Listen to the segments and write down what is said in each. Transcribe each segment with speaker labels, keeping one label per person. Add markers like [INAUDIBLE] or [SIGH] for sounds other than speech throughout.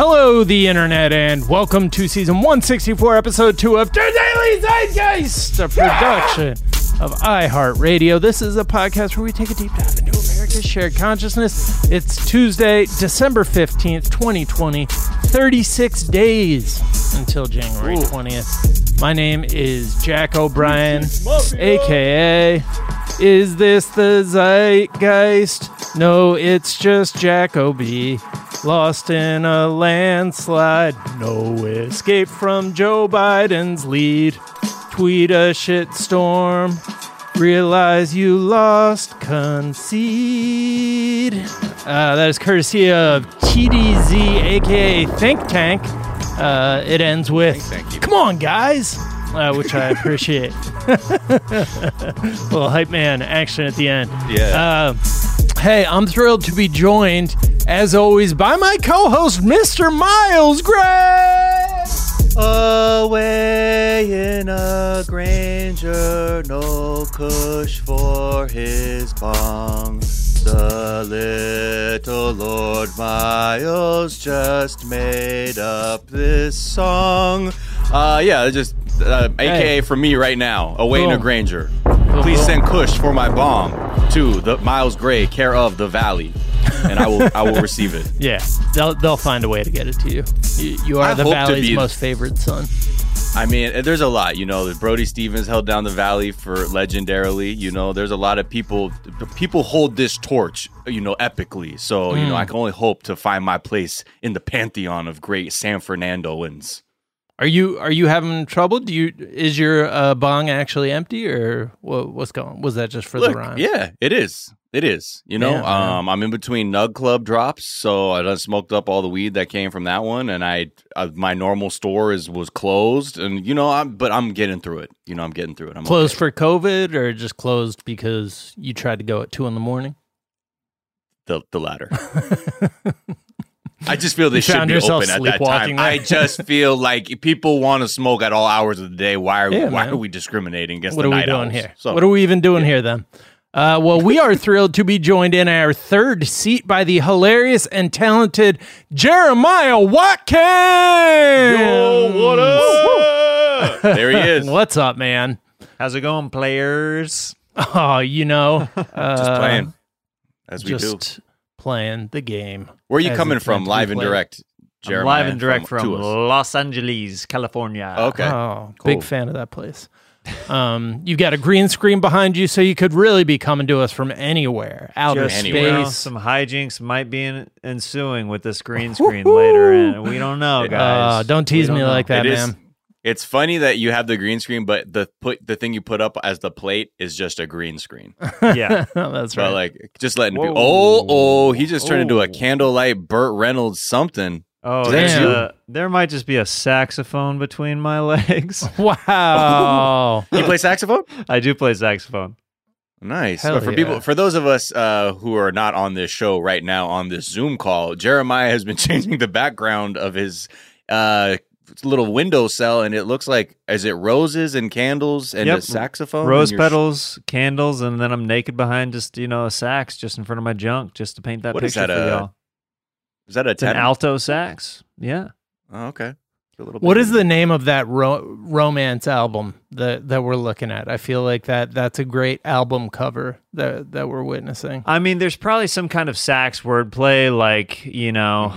Speaker 1: Hello, the internet, and welcome to season 164, episode 2 of The Daily Zeitgeist, a production of iHeartRadio. This is a podcast where we take a deep dive into America's shared consciousness. It's Tuesday, December 15th, 2020, 36 days until January 20th. My name is Jack O'Brien, aka Is This the Zeitgeist? No, it's just Jack O'B. Lost in a landslide, no escape from Joe Biden's lead. Tweet a shitstorm, realize you lost, concede. Uh, that is courtesy of TDZ, aka Think Tank. Uh, it ends with,
Speaker 2: Thank you.
Speaker 1: come on, guys, uh, which I [LAUGHS] appreciate. [LAUGHS] little hype man action at the end.
Speaker 2: Yeah.
Speaker 1: Hey, I'm thrilled to be joined, as always, by my co-host, Mr. Miles Gray.
Speaker 2: Away in a Granger, no cush for his bong. The little Lord Miles just made up this song. Uh, yeah, just uh, AKA
Speaker 1: Hey.
Speaker 2: for me right now. Away in a Granger. Please send Kush for my bomb to the Miles Gray, care of the Valley, and I will I will receive it. [LAUGHS]
Speaker 1: Yeah, they'll they'll find a way to get it to you. You, you are
Speaker 2: I
Speaker 1: the
Speaker 2: hope to
Speaker 1: Valley's
Speaker 2: be-
Speaker 1: most favorite son.
Speaker 2: I mean, eh, there's a lot. You know, Brody Stevens held down the valley for legendarily. You know, there's a lot of people. People hold this torch. You know, epically. So you know, hmm. I can only hope to find my place in the pantheon of great San Fernandoans.
Speaker 1: Are you are you having trouble? Do you is your uh, bong actually empty or what, what's going? Was that just for
Speaker 2: Look,
Speaker 1: the rhyme?
Speaker 2: yeah, it is. It is. You know,
Speaker 1: Yeah,
Speaker 2: um, I'm in between Nug Club drops, so I done smoked up all the weed that came from that one, and I uh, my normal store is was closed, and you know, I'm but I'm getting through it. You know, I'm getting through it. I'm
Speaker 1: Closed
Speaker 2: okay.
Speaker 1: for COVID or just closed because you tried to go at two in the morning?
Speaker 2: the the latter. [LAUGHS] I just feel they
Speaker 1: You
Speaker 2: should
Speaker 1: found
Speaker 2: be open at that time.
Speaker 1: there.
Speaker 2: I just feel like if people want to smoke at all hours of the day. Why are
Speaker 1: Yeah,
Speaker 2: why
Speaker 1: man.
Speaker 2: are we discriminating against
Speaker 1: what
Speaker 2: the
Speaker 1: are we
Speaker 2: night
Speaker 1: doing
Speaker 2: owls?
Speaker 1: here?
Speaker 2: So
Speaker 1: What are we even doing here then? Uh, well, we are thrilled to be joined in our third seat by the hilarious and talented Jeremiah Watkins.
Speaker 2: Yo, what up? there he is. [LAUGHS]
Speaker 1: What's up, man?
Speaker 3: How's it going, players?
Speaker 1: Oh, you know, uh, [LAUGHS]
Speaker 2: Just playing as we do.
Speaker 1: Just playing the game.
Speaker 2: Where are you coming from?
Speaker 1: meant to be
Speaker 2: Live and
Speaker 1: played.
Speaker 2: direct.
Speaker 3: I'm
Speaker 2: Jeremiah,
Speaker 3: live and direct from,
Speaker 2: to us.
Speaker 3: Los Angeles, California.
Speaker 2: Okay.
Speaker 1: Oh,
Speaker 2: Cool.
Speaker 1: big fan of that place. Um, you've got a green screen behind you, so you could really be coming to us from anywhere, outer
Speaker 3: Just
Speaker 2: Anywhere.
Speaker 3: you know,
Speaker 1: space.
Speaker 3: some hijinks might be in, ensuing with this green screen later, and we don't know,
Speaker 1: Uh,
Speaker 3: guys.
Speaker 1: don't tease me
Speaker 3: don't know.
Speaker 1: like that,
Speaker 2: It is-
Speaker 1: man.
Speaker 2: It's funny that you have the green screen, but the put the thing you put up as the plate is just a green screen. [LAUGHS]
Speaker 3: Yeah, [LAUGHS]
Speaker 1: That's
Speaker 2: But
Speaker 1: right.
Speaker 2: like, just letting people. Oh, oh, he just turned into a candlelight Burt Reynolds something.
Speaker 3: Oh,
Speaker 1: Damn.
Speaker 3: there's a, there might just be a saxophone between my [LAUGHS] legs.
Speaker 1: wow.
Speaker 2: You play saxophone?
Speaker 3: I do play saxophone.
Speaker 2: Nice.
Speaker 1: Hell
Speaker 2: But for
Speaker 1: yeah.
Speaker 2: people, for those of us uh, who are not on this show right now on this Zoom call, Jeremiah has been changing the background of his uh, little window cell, and it looks like is it roses and candles and
Speaker 3: Yep.
Speaker 2: a saxophone,
Speaker 3: Rose
Speaker 2: and you're-
Speaker 3: petals, candles, and then I'm naked behind just you know a sax just in front of my junk just to paint that
Speaker 2: What is
Speaker 3: picture
Speaker 2: that,
Speaker 3: for
Speaker 2: uh,
Speaker 3: y'all.
Speaker 2: Is that a
Speaker 3: It's an
Speaker 2: tenor?
Speaker 3: alto sax. Yeah.
Speaker 2: Oh, okay. A little
Speaker 1: What
Speaker 2: bit.
Speaker 1: is the name of that ro- romance album that that we're looking at? I feel like that that's a great album cover that that we're witnessing.
Speaker 3: I mean, there's probably some kind of sax wordplay, like you know,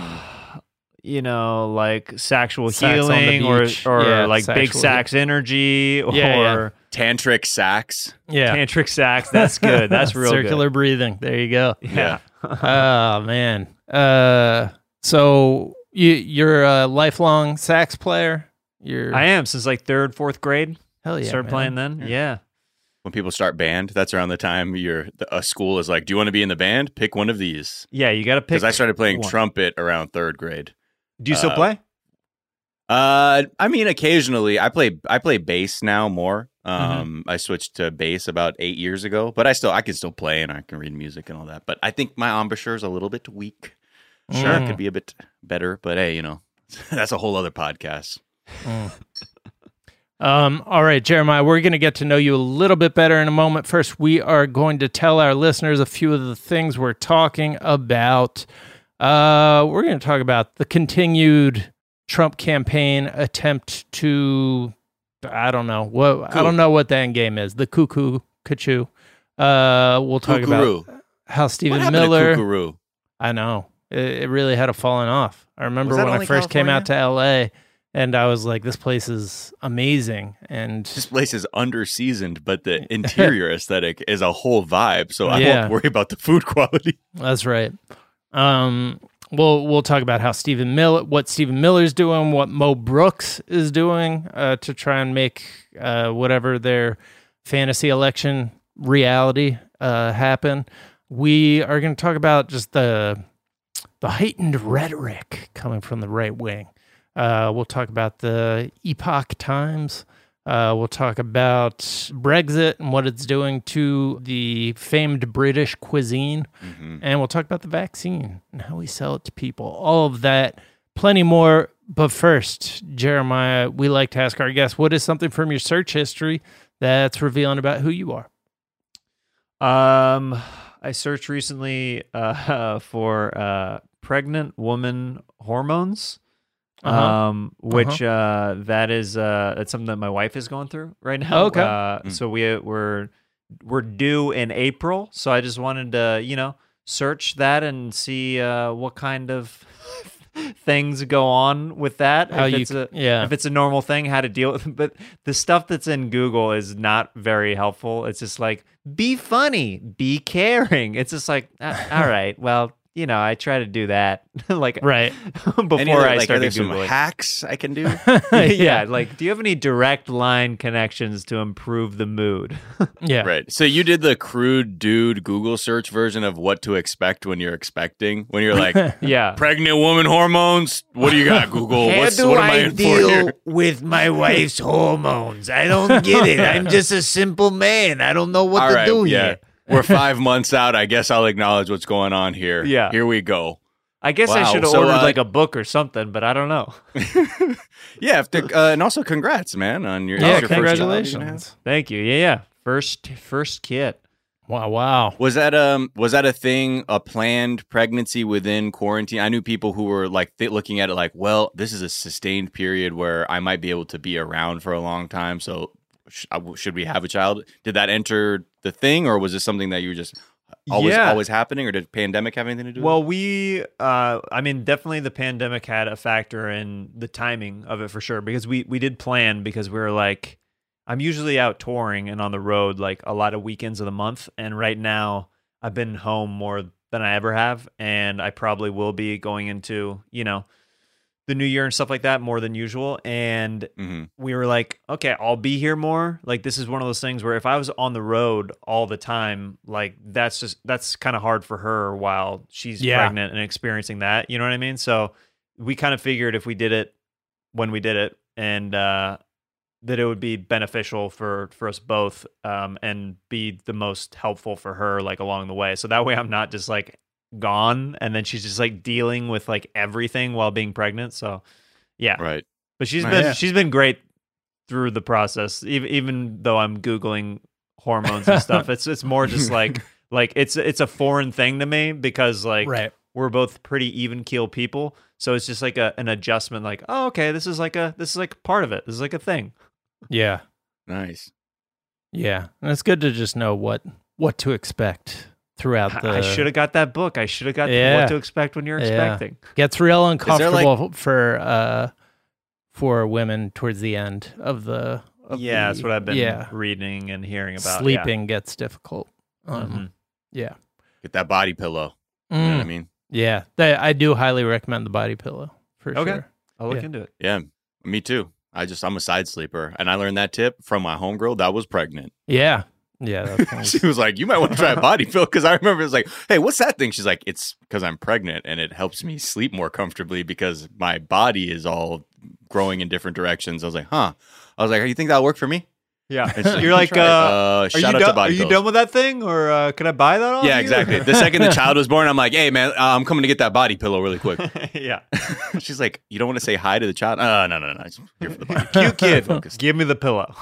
Speaker 3: you know, like sexual
Speaker 1: Sax on the
Speaker 3: healing, or or
Speaker 1: Yeah,
Speaker 3: like big sax energy, or
Speaker 1: Yeah, yeah.
Speaker 2: tantric sax?
Speaker 1: Yeah,
Speaker 3: tantric sax. That's good. That's [LAUGHS] real
Speaker 1: circular breathing. There you go.
Speaker 3: good. Yeah. [LAUGHS]
Speaker 1: oh man. Uh, so you you're a lifelong sax player. You're
Speaker 3: I am since like third, fourth grade.
Speaker 1: hell yeah.
Speaker 3: Started
Speaker 1: man.
Speaker 3: playing then. Yeah.
Speaker 2: When people start band, that's around the time your a school is like, "Do you want to be in the band? Pick one of these."
Speaker 3: Yeah. You got to pick.
Speaker 2: Because I started playing
Speaker 3: one.
Speaker 2: trumpet around third grade.
Speaker 3: Do you still
Speaker 2: uh,
Speaker 3: play?
Speaker 2: Uh, I mean, occasionally I play I play bass now more.
Speaker 3: Mm-hmm.
Speaker 2: Um, I switched to bass about eight years ago, but I still I can still play and I can read music and all that. But I think my embouchure is a little bit weak. Sure,
Speaker 1: Mm.
Speaker 2: it could be a bit better, but hey, you know, [LAUGHS] that's a whole other podcast.
Speaker 1: Um, all right, Jeremiah, we're going to get to know you a little bit better in a moment. First, we are going to tell our listeners a few of the things we're talking about. Uh, we're going to talk about the continued Trump campaign attempt to, I don't know what I don't know what the end game is. The cuckoo kachu. Uh, we'll talk
Speaker 2: Kookaroo.
Speaker 1: about how
Speaker 2: What
Speaker 1: Stephen
Speaker 2: happened
Speaker 1: Miller.
Speaker 2: to
Speaker 1: I know it, it really had a fallen off. I remember when I
Speaker 2: only
Speaker 1: first came out to LA, and I was like, "This place is amazing," and
Speaker 2: This place is under seasoned, but the [LAUGHS] interior aesthetic is a whole vibe. So I
Speaker 1: Yeah.
Speaker 2: won't worry about the food [LAUGHS] quality.
Speaker 1: That's right. Um, we'll we'll talk about how Stephen Miller, what Stephen Miller's doing, what Mo Brooks is doing uh, to try and make uh, whatever their fantasy election reality uh, happen. We are going to talk about just the the heightened rhetoric coming from the right wing. Uh, we'll talk about the Epoch Times. Uh, we'll talk about Brexit and what it's doing to the famed British cuisine. And we'll talk about the vaccine and how we sell it to people. All of that, plenty more. But first, Jeremiah, we like to ask our guests what is something from your search history that's revealing about who you are?
Speaker 3: Um, I searched recently uh, [LAUGHS] for uh, pregnant woman hormones.
Speaker 1: Uh-huh.
Speaker 3: Um, which uh, that is uh, that's something that my wife is going through right now.
Speaker 1: Okay.
Speaker 3: Uh,
Speaker 2: Mm.
Speaker 3: So we we're we're due in April, so I just wanted to you know search that and see uh, what kind of [LAUGHS] things go on with that.
Speaker 1: How
Speaker 3: if
Speaker 1: you
Speaker 3: it's a,
Speaker 1: yeah.
Speaker 3: if it's a normal thing, how to deal with it. But the stuff that's in Google is not very helpful. It's just like, be funny, be caring. It's just like, uh, all [LAUGHS] right, well, you know, I try to do that [LAUGHS] like
Speaker 1: Right. [LAUGHS]
Speaker 3: before
Speaker 2: Any other,
Speaker 3: I
Speaker 2: like, are there
Speaker 3: started
Speaker 2: some hacks I can do? [LAUGHS]
Speaker 3: yeah, like, do you have any direct line connections to improve the mood?
Speaker 1: Yeah.
Speaker 2: Right. So you did the crude dude Google search version of what to expect when you're expecting. When you're like,
Speaker 3: yeah.
Speaker 2: pregnant woman hormones. What do you got, Google? What's, what am I in for here?
Speaker 3: with my wife's hormones? I don't get it. I'm just a simple man. I don't know what
Speaker 2: to do yeah. We're five months out. I guess I'll acknowledge what's going on here.
Speaker 3: Yeah.
Speaker 2: Here we go.
Speaker 3: I guess I should have
Speaker 2: so,
Speaker 3: ordered
Speaker 2: uh,
Speaker 3: like a book or something, but I don't know. [LAUGHS]
Speaker 2: Yeah. If the, uh, and also, congrats, man, on your,
Speaker 1: Yeah,
Speaker 2: your first child you're gonna have.
Speaker 1: congratulations.
Speaker 3: Thank you. Yeah, yeah. First, first kid.
Speaker 1: Wow, wow.
Speaker 2: Was that um was that a thing a planned pregnancy within quarantine? I knew people who were like th- looking at it like, well, this is a sustained period where I might be able to be around for a long time. So sh- I w- should we have a child? Did that enter the thing, or was this something that you were just always
Speaker 3: Yeah.
Speaker 2: always happening, or did pandemic have anything to do? with
Speaker 3: Well, we, uh, I mean, definitely the pandemic had a factor in the timing of it for sure because we we did plan because we were like, I'm usually out touring and on the road like a lot of weekends of the month, and right now I've been home more than I ever have, and I probably will be going into you know the new year and stuff like that more than usual, and
Speaker 2: it? Mhm.
Speaker 3: we were like, okay, I'll be here more. Like this is one of those things where if I was on the road all the time, like that's just that's kind of hard for her while she's
Speaker 1: Yeah.
Speaker 3: pregnant and experiencing that. You know what I mean? So we kind of figured if we did it when we did it and uh that it would be beneficial for for us both um and be the most helpful for her like along the way. So that way I'm not just like gone and then she's just like dealing with like everything while being pregnant. So yeah.
Speaker 2: Right.
Speaker 3: But she's
Speaker 2: Right.
Speaker 3: been
Speaker 2: Yeah.
Speaker 3: she's been great through the process. Even even though I'm googling hormones and stuff, it's it's more just [LAUGHS] like like it's it's a foreign thing to me because like
Speaker 1: right.
Speaker 3: we're both pretty even keel people. So it's just like a an adjustment. Like oh okay, this is like a this is like part of it. This is like a thing.
Speaker 1: Yeah.
Speaker 2: Nice.
Speaker 1: Yeah. And it's good to just know what what to expect throughout the
Speaker 3: I should have got that book. I should have got
Speaker 1: Yeah.
Speaker 3: what to expect when you're
Speaker 1: Yeah.
Speaker 3: expecting.
Speaker 1: gets real
Speaker 2: there,
Speaker 1: uncomfortable for uh for women towards the end of the of
Speaker 3: Yeah,
Speaker 1: the-
Speaker 3: that's what I've been
Speaker 1: yeah
Speaker 3: reading and hearing about. yeah.
Speaker 1: sleeping gets difficult um,
Speaker 3: Mhm.
Speaker 1: yeah
Speaker 2: Get that body pillow. You know what I
Speaker 1: Mm,
Speaker 2: mean?
Speaker 1: yeah They- i do highly recommend the body pillow for
Speaker 3: Okay.
Speaker 1: sure
Speaker 3: I'll look
Speaker 1: Yeah.
Speaker 3: into it.
Speaker 2: Yeah. Me too. I just I'm a side sleeper, and I learned that tip from my homegirl that was pregnant.
Speaker 1: yeah yeah [LAUGHS]
Speaker 2: she was like, "You might want to try a [LAUGHS] body pill," because I remember it was like, "Hey, what's that thing?" She's like, "It's because I'm pregnant, and it helps me sleep more comfortably because my body is all growing in different directions." I was like, "Huh." I was like, "You think that'll work for me?"
Speaker 3: Yeah,
Speaker 2: And [LAUGHS]
Speaker 3: you're like, uh,
Speaker 2: uh,
Speaker 3: are
Speaker 2: shout
Speaker 3: you,
Speaker 2: out
Speaker 3: done,
Speaker 2: to body
Speaker 3: are you
Speaker 2: pills.
Speaker 3: done with that thing, or uh, can I buy that? On
Speaker 2: yeah, exactly. The second the child was born, I'm like, "Hey, man, uh, I'm coming to get that body pillow really quick." [LAUGHS]
Speaker 3: yeah, [LAUGHS]
Speaker 2: She's like, "You don't want to say hi to the child?" Uh, no, no, no. I'm here for the body.
Speaker 3: cute kid.
Speaker 2: Focused.
Speaker 3: Give me the pillow.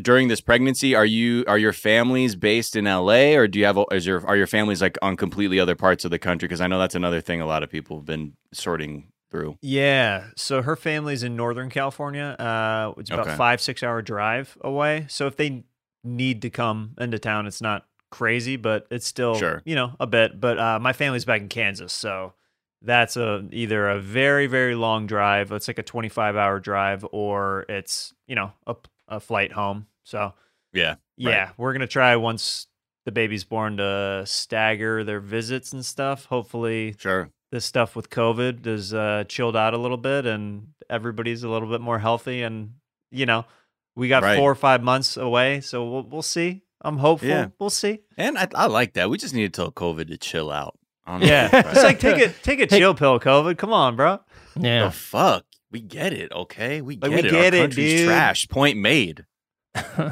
Speaker 2: during this pregnancy, are you are your families based in LA, or do you have is your are your families like on completely other parts of the country? Because I know that's another thing a lot of people have been sorting through.
Speaker 3: Yeah. So her family's in Northern California. Uh, it's about
Speaker 2: Okay.
Speaker 3: five six hour drive away. So if they need to come into town, it's not crazy, but it's still
Speaker 2: Sure.
Speaker 3: you know a bit. But uh, my family's back in Kansas, so that's a either a very very long drive. It's like a twenty five hour drive, or it's you know a, a flight home. So
Speaker 2: Yeah,
Speaker 3: yeah, we're gonna try once the baby's born to stagger their visits and stuff. Hopefully
Speaker 2: sure.
Speaker 3: This stuff with COVID is uh, chilled out a little bit and everybody's a little bit more healthy. And, you know, we got
Speaker 2: Right.
Speaker 3: four or five months away. So we'll, we'll see. I'm hopeful.
Speaker 2: Yeah.
Speaker 3: We'll see.
Speaker 2: And I, I like that. We just need to tell COVID to chill out. I
Speaker 3: Yeah. [LAUGHS]
Speaker 2: if
Speaker 3: it's like, take a, take a
Speaker 1: Hey.
Speaker 3: chill pill, COVID. Come on, bro.
Speaker 1: Yeah.
Speaker 2: the fuck. We get it, okay? We
Speaker 3: Like,
Speaker 2: get
Speaker 3: we
Speaker 2: it.
Speaker 3: get
Speaker 2: Our
Speaker 3: it,
Speaker 2: country's
Speaker 3: dude.
Speaker 2: trash. Point made. [LAUGHS]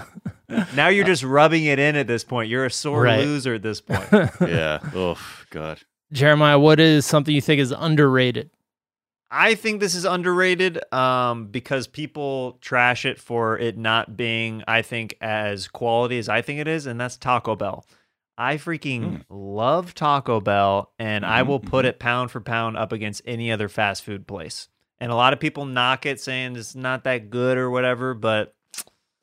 Speaker 3: Now you're just rubbing it in at this point. You're a sore
Speaker 1: Right.
Speaker 3: loser at this point. [LAUGHS]
Speaker 2: Yeah. oh God.
Speaker 1: Jeremiah, what is something you think is underrated?
Speaker 3: I think this is underrated um, because people trash it for it not being, I think, as quality as I think it is, and that's Taco Bell. I freaking love Taco Bell, and I
Speaker 2: Mhm,
Speaker 3: will put
Speaker 2: mhm.
Speaker 3: it pound for pound up against any other fast food place. And a lot of people knock it, saying it's not that good or whatever, but [LAUGHS]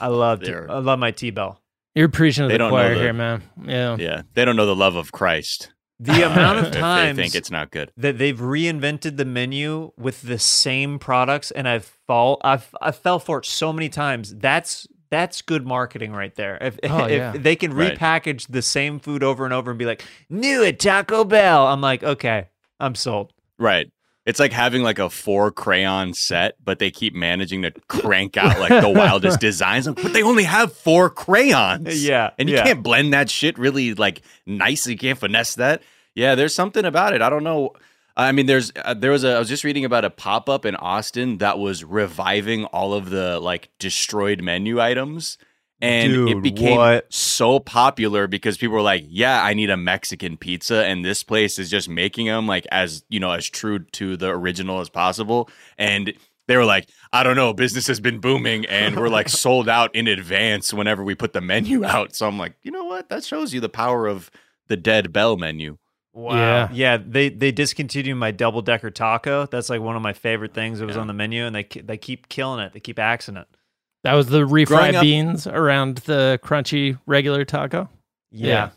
Speaker 3: I love t-
Speaker 2: They're-
Speaker 3: I love my T Bell.
Speaker 1: You're preaching to
Speaker 2: They
Speaker 1: the
Speaker 2: don't
Speaker 1: choir
Speaker 2: the-
Speaker 1: here, man. Yeah.
Speaker 2: Yeah. They don't know the love of Christ.
Speaker 3: The [LAUGHS] amount
Speaker 2: if
Speaker 3: of
Speaker 2: they
Speaker 3: times
Speaker 2: think it's not good.
Speaker 3: that they've reinvented the menu with the same products and I've fall I've I fell for it so many times. That's that's good marketing right there. If,
Speaker 1: Oh, [LAUGHS]
Speaker 3: if
Speaker 1: yeah.
Speaker 3: they can
Speaker 2: Right.
Speaker 3: repackage the same food over and over and be like, new at Taco Bell, I'm like, okay, I'm sold.
Speaker 2: Right. It's like having like a four crayon set, but they keep managing to crank out like the wildest [LAUGHS] designs. But they only have four crayons.
Speaker 3: Yeah.
Speaker 2: And you
Speaker 3: yeah.
Speaker 2: can't blend that shit really like nicely. You can't finesse that. Yeah, there's something about it. I don't know. I mean, there's uh, there was a I was just reading about a pop up in Austin that was reviving all of the like destroyed menu items, and it became
Speaker 3: what?
Speaker 2: so popular because people were like, "Yeah, I need a Mexican pizza," and this place is just making them like as you know as true to the original as possible, and. They were like, I don't know, business has been booming and we're like [LAUGHS] sold out in advance whenever we put the menu out. So I'm like, you know what? That shows you the power of the dead bell menu.
Speaker 3: Wow.
Speaker 1: Yeah.
Speaker 3: Yeah. They they discontinued my double decker taco. That's like one of my favorite things that was
Speaker 2: Yeah.
Speaker 3: on the menu, and they they keep killing it. They keep axing it.
Speaker 1: That was the refried
Speaker 2: up-
Speaker 1: beans around the crunchy regular taco.
Speaker 3: Yeah.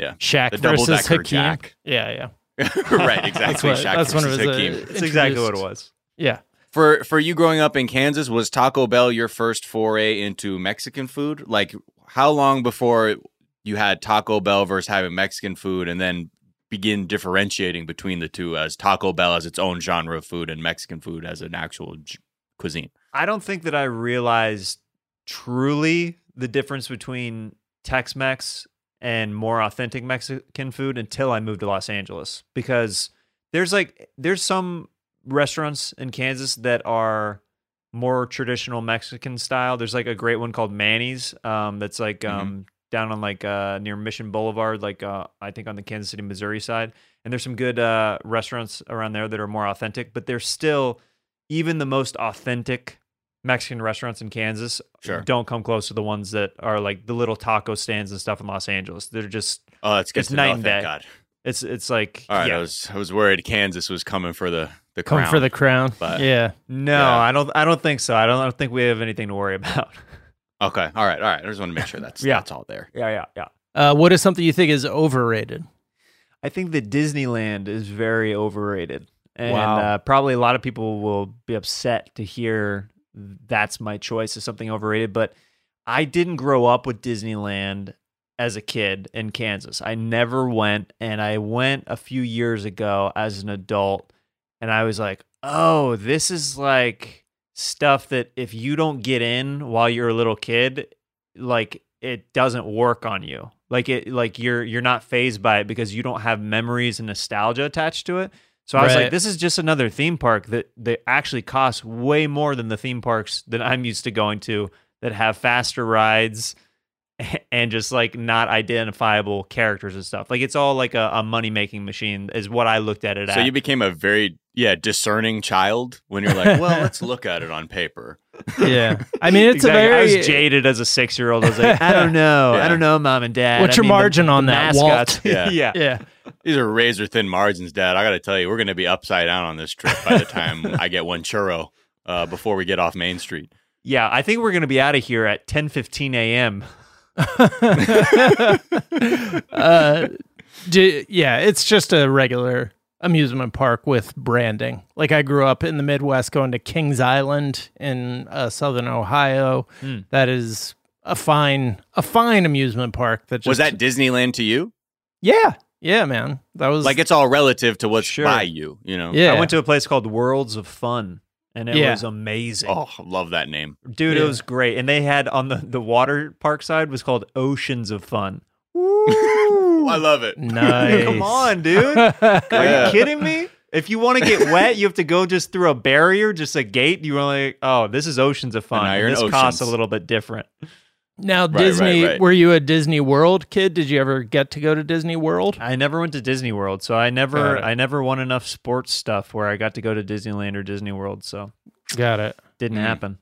Speaker 1: Shaq
Speaker 2: The
Speaker 1: versus
Speaker 2: double-decker
Speaker 1: Hakeem.
Speaker 2: Jack. [LAUGHS]
Speaker 1: Yeah, yeah. [LAUGHS]
Speaker 2: right,
Speaker 1: That's
Speaker 2: exactly.
Speaker 1: what,
Speaker 2: Shaq
Speaker 1: that's one of
Speaker 2: versus
Speaker 1: his. uh,
Speaker 3: That's exactly what it was.
Speaker 1: Yeah.
Speaker 2: For for you growing up in Kansas, was Taco Bell your first foray into Mexican food? Like how long before you had Taco Bell versus having Mexican food and then begin differentiating between the two as Taco Bell as its own genre of food and Mexican food as an actual j- cuisine?
Speaker 3: I don't think that I realized truly the difference between Tex Mex and more authentic Mexican food until I moved to Los Angeles because there's like there's some restaurants in Kansas that are more traditional Mexican style. There's like a great one called Manny's um, that's like
Speaker 2: Mhm.
Speaker 3: um, down on like uh, near Mission Boulevard, like uh, I think on the Kansas City, Missouri side. And there's some good uh, restaurants around there that are more authentic, but they're still even the most authentic Mexican restaurants in Kansas
Speaker 2: Sure.
Speaker 3: don't come close to the ones that are like the little taco stands and stuff in Los Angeles. They're just
Speaker 2: Oh, that's good
Speaker 3: It's night
Speaker 2: know.
Speaker 3: and day.
Speaker 2: God.
Speaker 3: it's it's like
Speaker 2: All right,
Speaker 3: yeah.
Speaker 2: I was I was worried Kansas was coming for the the
Speaker 1: Come
Speaker 2: crown.
Speaker 1: for the crown.
Speaker 2: But-
Speaker 1: yeah.
Speaker 3: no,
Speaker 2: Yeah.
Speaker 3: I don't I don't think so. I don't, I don't think we have anything to worry [LAUGHS] about.
Speaker 2: Okay, all right, all right. I just want to make sure that's
Speaker 3: Yeah.
Speaker 2: that's all there.
Speaker 3: yeah, yeah, yeah.
Speaker 1: Uh, what is something you think is overrated?
Speaker 3: I think that Disneyland is very overrated. And
Speaker 1: Wow.
Speaker 3: uh, probably a lot of people will be upset to hear that's my choice is something overrated. But I didn't grow up with Disneyland as a kid in Kansas. I never went. And I went a few years ago as an adult. And I was like, oh, this is like stuff that if you don't get in while you're a little kid, like it doesn't work on you. Like it like you're you're not phased by it because you don't have memories and nostalgia attached to it. So I was
Speaker 1: Right.
Speaker 3: like, this is just another theme park that that actually costs way more than the theme parks that I'm used to going to that have faster rides [LAUGHS] and just like not identifiable characters and stuff. Like it's all like a, a money making machine is what I looked at it as
Speaker 2: So
Speaker 3: at.
Speaker 2: you became a very yeah discerning child when you're like, [LAUGHS] well, let's look at it on paper.
Speaker 1: Yeah, I mean it's
Speaker 3: Exactly.
Speaker 1: a very
Speaker 3: I was jaded as a six year old. I was like, [LAUGHS] I don't know,
Speaker 2: Yeah.
Speaker 3: I don't know, mom and dad.
Speaker 1: What's
Speaker 3: I
Speaker 1: your
Speaker 3: mean, the-
Speaker 1: margin on
Speaker 3: the
Speaker 1: that,
Speaker 3: mascots.
Speaker 1: Walt? [LAUGHS]
Speaker 2: Yeah.
Speaker 3: yeah.
Speaker 1: yeah.
Speaker 2: These are razor thin margins, Dad. I got to tell you, we're going to be upside down on this trip by the time I get one churro uh, before we get off Main Street.
Speaker 3: Yeah, I think we're gonna be out of here at ten fifteen a.m. [LAUGHS]
Speaker 1: uh, d- yeah, it's just a regular amusement park with branding. Like I grew up in the Midwest, going to Kings Island in uh, Southern Ohio.
Speaker 3: Hmm.
Speaker 1: That is a fine, a fine amusement park. That just,
Speaker 2: Was that Disneyland to you?
Speaker 1: Yeah, yeah, man. That was
Speaker 2: Like it's all relative to what's
Speaker 3: Sure.
Speaker 2: by you, you know?
Speaker 1: yeah.
Speaker 3: I went to a place called Worlds of Fun, and it
Speaker 1: Yeah.
Speaker 3: was amazing.
Speaker 2: Oh, love that name.
Speaker 3: Dude,
Speaker 1: Yeah.
Speaker 3: it was great. And they had on the, the water park side was called Oceans of Fun. [LAUGHS]
Speaker 2: I love it.
Speaker 1: nice.
Speaker 3: Come on, dude. Are [LAUGHS]
Speaker 2: Yeah.
Speaker 3: you kidding me? If you want to get wet, you have to go just through a barrier, just a gate. You want like, oh, this is Oceans of Fun.
Speaker 2: And now
Speaker 3: and this costs a little bit different.
Speaker 1: Now
Speaker 2: right,
Speaker 1: Disney.
Speaker 2: right.
Speaker 1: Were you a Disney World kid? Did you ever get to go to Disney World?
Speaker 3: I never went to Disney World, so I never. I never won enough sports stuff where I got to go to Disneyland or Disney World, so
Speaker 1: Got it.
Speaker 3: didn't
Speaker 2: Mm.
Speaker 3: happen.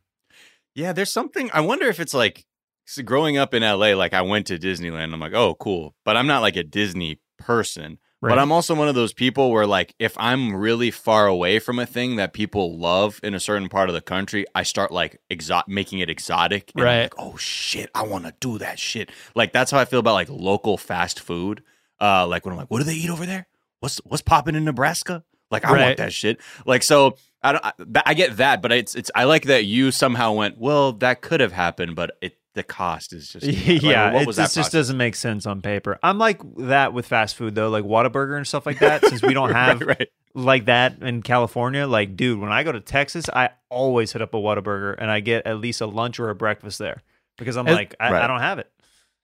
Speaker 2: Yeah, there's something. I wonder if it's like so growing up in LA, like I went to Disneyland. I'm like, oh, cool. But I'm not like a Disney person.
Speaker 1: Right.
Speaker 2: But I'm also one of those people where, like, if I'm really far away from a thing that people love in a certain part of the country, I start like exo- making it exotic. And
Speaker 1: Right.
Speaker 2: like, oh shit, I want to do that shit. Like that's how I feel about like local fast food. Uh, like when I'm like, what do they eat over there? What's what's popping in Nebraska? Like I
Speaker 1: Right.
Speaker 2: want that shit. Like so, I don't. I, I get that, but it's it's. I like that you somehow went. Well, that could have happened, but it the cost is just [LAUGHS] like,
Speaker 3: yeah,
Speaker 2: what
Speaker 3: it,
Speaker 2: was
Speaker 3: it just
Speaker 2: process?
Speaker 3: doesn't make sense on paper. I'm like that with fast food though, like Whataburger and stuff like that. Since we don't [LAUGHS] have
Speaker 2: right, right.
Speaker 3: like that in California, like dude, when I go to Texas, I always hit up a Whataburger and I get at least a lunch or a breakfast there because I'm
Speaker 1: As-
Speaker 3: like, I, I don't have it.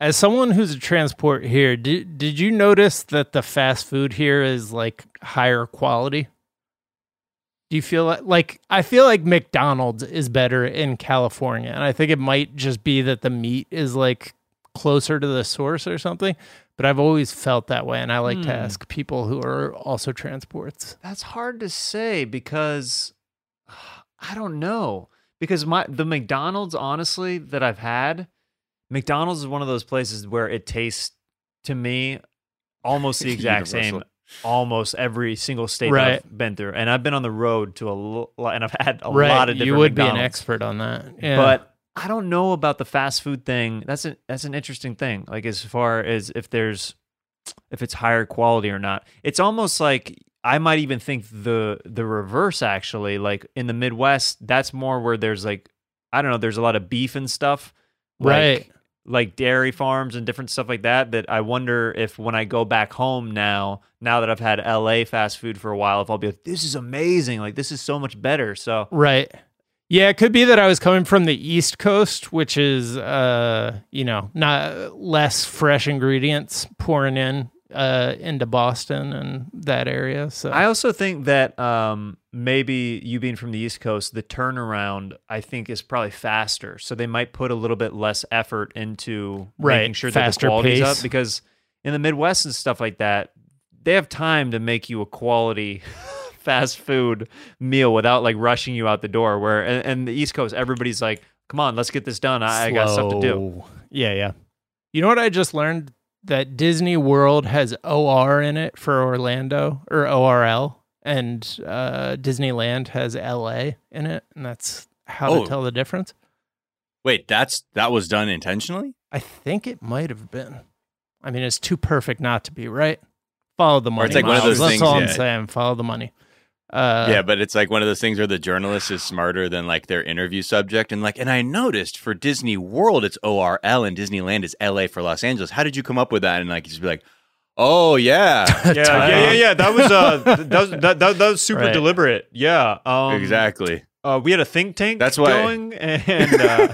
Speaker 1: As someone who's a transport here, did did you notice that the fast food here is like higher quality? Do you feel like, like I feel like McDonald's is better in California, and I think it might just be that the meat is like closer to the source or something. But I've always felt that way, and I like to
Speaker 3: Hmm.
Speaker 1: ask people who are also transports.
Speaker 3: That's hard to say because [SIGHS] I don't know. Because my the McDonald's honestly that I've had, McDonald's is one of those places where it tastes to me almost the [LAUGHS] exact same
Speaker 2: Universal.
Speaker 3: Almost every single state
Speaker 1: Right.
Speaker 3: I've been through. And I've been on the road to a lot and I've had a
Speaker 1: right,
Speaker 3: lot of different
Speaker 1: you would be an expert on that. Yeah.
Speaker 3: But I don't know about the fast food thing. That's an that's an interesting thing. Like as far as if there's if it's higher quality or not. It's almost like I might even think the the reverse actually. Like in the Midwest, that's more where there's like I don't know, there's a lot of beef and stuff. Like,
Speaker 1: Right.
Speaker 3: Like dairy farms and different stuff like that. That I wonder if when I go back home now, now that I've had LA fast food for a while, if I'll be like, this is amazing. Like this is so much better. So
Speaker 1: Right. Yeah, it could be that I was coming from the East Coast, which is uh, you know, not less fresh ingredients pouring in uh into Boston and that area. So
Speaker 3: I also think that um, maybe you being from the East Coast, the turnaround I think is probably faster. So they might put a little bit less effort into
Speaker 1: Right,
Speaker 3: making sure
Speaker 1: faster
Speaker 3: that the quality's
Speaker 1: pace.
Speaker 3: up. Because in the Midwest and stuff like that, they have time to make you a quality [LAUGHS] fast food meal without like rushing you out the door. Where and, and the East Coast, everybody's like, "Come on, let's get this done. I, I got stuff to do."
Speaker 1: Yeah, yeah. You know what I just learned? That Disney World has OR in it for Orlando or ORL, and uh, Disneyland has LA in it, and that's how
Speaker 2: Oh.
Speaker 1: to tell the difference.
Speaker 2: Wait, that's that was done intentionally.
Speaker 1: I think it might have been. I mean, it's too perfect not to be, right? Follow the money.
Speaker 2: it's like one of those
Speaker 1: That's
Speaker 2: things,
Speaker 1: all I'm
Speaker 2: yeah.
Speaker 1: saying. Follow the money. Uh,
Speaker 2: yeah, but it's like one of those things where the journalist is smarter than like their interview subject, and like, and I noticed for Disney World it's ORL and Disneyland is LA for Los Angeles. How did you come up with that? And like, just be like, oh [LAUGHS] yeah,
Speaker 3: Yeah, yeah, yeah, yeah. That was uh, [LAUGHS] that was that, that, that was super
Speaker 1: Right.
Speaker 3: deliberate. Yeah, um,
Speaker 2: exactly.
Speaker 3: Uh, we had a think tank
Speaker 2: That's why-
Speaker 3: going, [LAUGHS] and uh,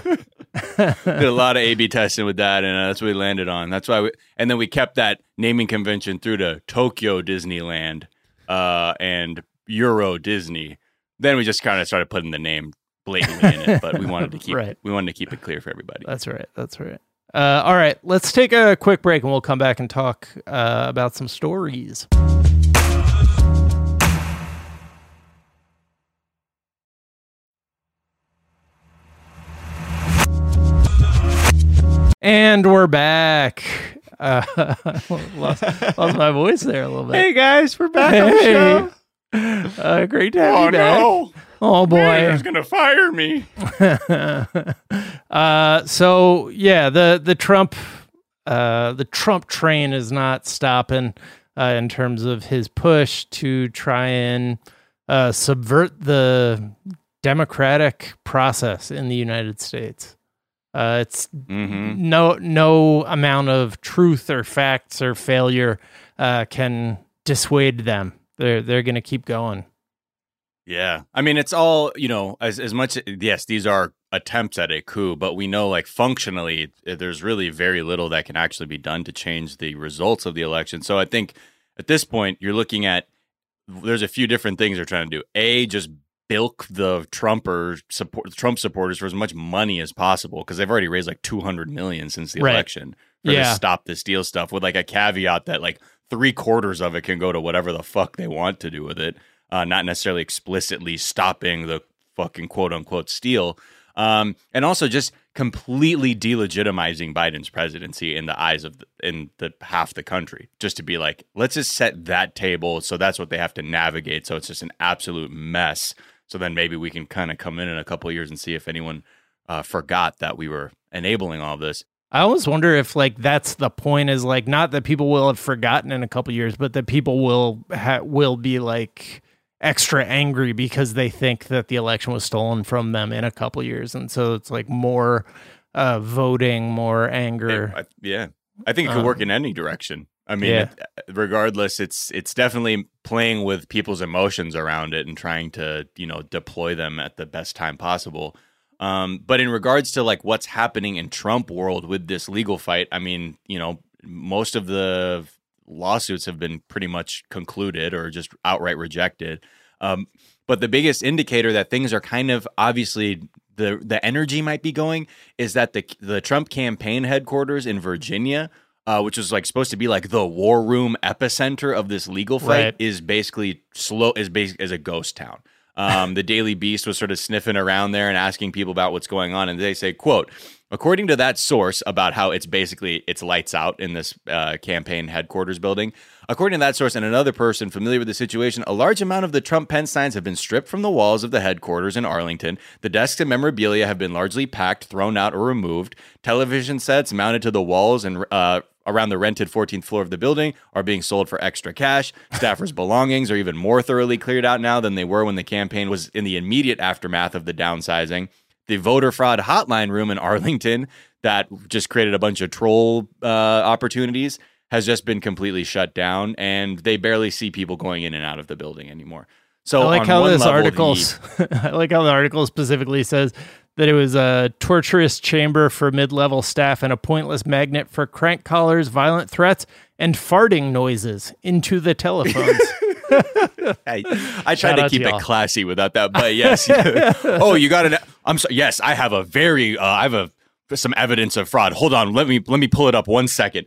Speaker 2: Did a lot of A/B testing with that, and uh, that's what we landed on. That's why, we, and then we kept that naming convention through to Tokyo Disneyland uh, and Euro Disney. Then we just kind of started putting the name blatantly in it, but we wanted to keep
Speaker 1: Right.
Speaker 2: we wanted to keep it clear for everybody.
Speaker 1: That's right. That's right. Uh, all right, let's take a quick break and we'll come back and talk uh, about some stories. And we're back. [LAUGHS] Uh, lost, lost, my voice there a little bit.
Speaker 3: Hey guys, we're back hey. on the show.
Speaker 1: Uh, great to have oh, you back. No. Oh boy.
Speaker 2: He's gonna fire me. [LAUGHS]
Speaker 1: uh, so yeah, the the Trump uh, the Trump train is not stopping uh, in terms of his push to try and uh, subvert the democratic process in the United States. Uh, it's
Speaker 2: Mm-hmm.
Speaker 1: no no amount of truth or facts or failure uh, can dissuade them. They're they're going to keep going.
Speaker 2: Yeah. I mean, it's all, you know, as, as much, yes, these are attempts at a coup, but we know, like, functionally, eh, there's really very little that can actually be done to change the results of the election. So I think at this point, you're looking at, there's a few different things they're trying to do. A, just bilk the Trump or support Trump supporters for as much money as possible because they've already raised like 200 million since the
Speaker 1: Right.
Speaker 2: election for
Speaker 1: Yeah.
Speaker 2: to stop this deal stuff with like a caveat that like three quarters of it can go to whatever the fuck they want to do with it uh, not necessarily explicitly stopping the fucking quote unquote steal. Um, and also just completely delegitimizing Biden's presidency in the eyes of the, in the half the country. Just to be like, let's just set that table. So that's what they have to navigate. So it's just an absolute mess. So then maybe we can kind of come in in a couple years and see if anyone uh, forgot that we were enabling all this.
Speaker 1: I always wonder if like that's the point is like not that people will have forgotten in a couple years, but that people will ha- will be like extra angry because they think that the election was stolen from them in a couple years, and so it's like more uh, voting, more anger.
Speaker 2: I, yeah, I think it could
Speaker 1: Um,
Speaker 2: work in any direction. I mean,
Speaker 1: yeah.
Speaker 2: it- regardless, it's it's definitely playing with people's emotions around it and trying to you know deploy them at the best time possible. Um, but in regards to like what's happening in Trump world with this legal fight, I mean, you know, most of the lawsuits have been pretty much concluded or just outright rejected. Um, but the biggest indicator that things are kind of obviously the the energy might be going is that the the Trump campaign headquarters in Virginia, uh, which was like supposed to be like the war room epicenter of this legal fight,
Speaker 1: Right.
Speaker 2: is basically slow is basic is a ghost town. Um, the Daily Beast was sort of sniffing around there and asking people about what's going on, and they say, "quote." According to that source about how it's basically it's lights out in this uh, campaign headquarters building, according to that source and another person familiar with the situation, a large amount of the Trump Pence signs have been stripped from the walls of the headquarters in Arlington. The desks and memorabilia have been largely packed, thrown out, or removed. Television sets mounted to the walls and uh, around the rented 14th floor of the building are being sold for extra cash. Staffers' [LAUGHS] belongings are even more thoroughly cleared out now than they were when the campaign was in the immediate aftermath of the downsizing the voter fraud hotline room in Arlington that just created a bunch of troll uh, opportunities has just been completely shut down, and they barely see people going in and out of the building anymore. So
Speaker 1: I like how this
Speaker 2: level,
Speaker 1: article.
Speaker 2: the- [LAUGHS]
Speaker 1: I like how the article specifically says that it was a torturous chamber for mid-level staff and a pointless magnet for crank callers, violent threats, and farting noises into the telephones. [LAUGHS] [LAUGHS]
Speaker 2: I, I
Speaker 1: Shout
Speaker 2: tried to
Speaker 1: out to
Speaker 2: keep it classy without that, but yes. [LAUGHS] oh, you got it. I'm sorry. Yes, I have a very. Uh, I have a some evidence of fraud. Hold on. Let me let me pull it up one second.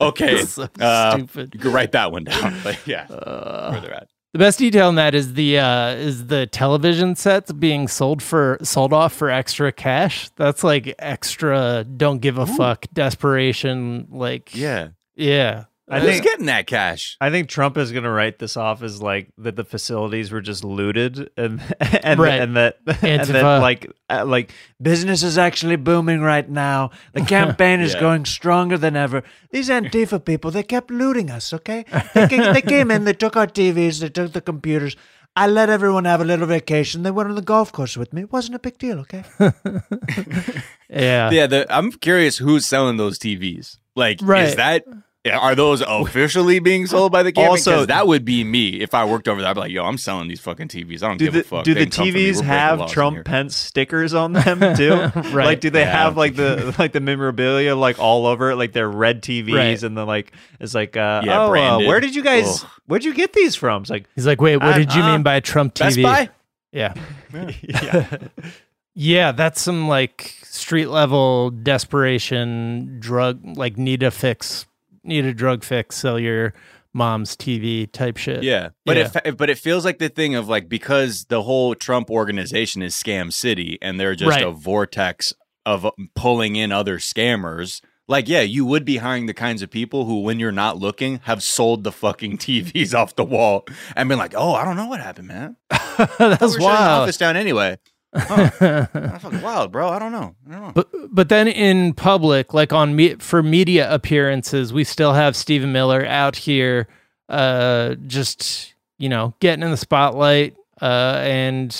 Speaker 2: okay,
Speaker 1: So
Speaker 2: uh,
Speaker 1: stupid.
Speaker 2: you can write that one down. But yeah,
Speaker 1: Uh,
Speaker 2: where they're at.
Speaker 1: The best detail in that is the uh, is the television sets being sold for sold off for extra cash. That's like extra don't give a fuck desperation. Like
Speaker 2: Yeah,
Speaker 1: yeah.
Speaker 3: I
Speaker 2: who's
Speaker 3: think
Speaker 2: getting that cash?
Speaker 3: I think Trump is going to write this off as like that the facilities were just looted and [LAUGHS] and
Speaker 1: Right.
Speaker 3: and that [LAUGHS] and
Speaker 1: Antifa.
Speaker 3: that like uh, like business is actually booming right now. The [LAUGHS] campaign is
Speaker 2: Yeah.
Speaker 3: going stronger than ever. These Antifa people, they kept looting us. Okay, they came, they came in, they took our TVs, they took the computers. I let everyone have a little vacation. They went on the golf course with me. It wasn't a big deal. Okay.
Speaker 1: Yeah.
Speaker 2: Yeah, the, I'm curious who's selling those TVs. Like,
Speaker 1: Right.
Speaker 2: is that yeah, are those [LAUGHS] officially being sold by the campaign?
Speaker 3: Also-
Speaker 2: Also, that would be me if I worked over there. I'd be like, "Yo, I'm selling these fucking TVs. I don't
Speaker 3: Do
Speaker 2: give
Speaker 3: the,
Speaker 2: a fuck."
Speaker 3: do
Speaker 2: They
Speaker 3: the
Speaker 2: can come for me.
Speaker 3: TVs have
Speaker 2: laws
Speaker 3: Trump. Pence stickers on them [LAUGHS] too?
Speaker 1: Right.
Speaker 3: Like, do they
Speaker 2: Yeah,
Speaker 3: have like the [LAUGHS] like the memorabilia like all over it? Like they're red TVs
Speaker 1: Right.
Speaker 3: and the like it's like, uh,
Speaker 2: Yeah,
Speaker 3: oh, uh, where did you guys?
Speaker 2: Ugh.
Speaker 3: Where'd you get these from? It's like,
Speaker 1: He's like, wait, what
Speaker 2: Uh,
Speaker 1: did you
Speaker 2: uh,
Speaker 1: mean by a Trump TV?
Speaker 2: Best Buy.
Speaker 1: Yeah.
Speaker 3: yeah,
Speaker 1: Yeah, that's some like street level desperation drug like need a fix need a drug fix, sell your mom's TV type shit.
Speaker 2: Yeah, but
Speaker 1: Yeah.
Speaker 2: it but it feels like the thing of like because the whole Trump organization is Scam City and they're just
Speaker 1: Right.
Speaker 2: a vortex of um, pulling in other scammers, like yeah, you would be hiring the kinds of people who, when you're not looking, have sold the fucking [LAUGHS] TVs off the wall and been like, "Oh, I don't know what happened, man. [LAUGHS]
Speaker 1: That's
Speaker 2: We're shutting the
Speaker 1: wild.
Speaker 2: office down anyway." Huh. [LAUGHS] That's fucking wild, bro. I don't know. I don't know.
Speaker 1: But but then in public, like on me for media appearances, we still have Stephen Miller out here, uh, just you know, getting in the spotlight, uh, and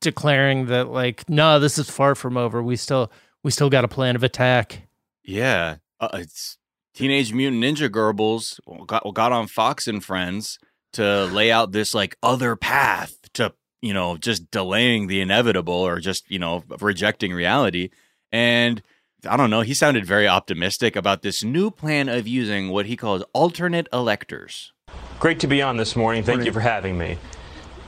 Speaker 1: declaring that like, no, this is far from over. We still we still got a plan of attack.
Speaker 2: Yeah, uh, it's Teenage Mutant Ninja Goebbels got got on Fox and Friends to lay out this like other path to you know just delaying the inevitable or just you know rejecting reality. And I don't know, he sounded very optimistic about this new plan of using what he calls alternate electors.
Speaker 4: Great to be on this morning. Thank you for having me.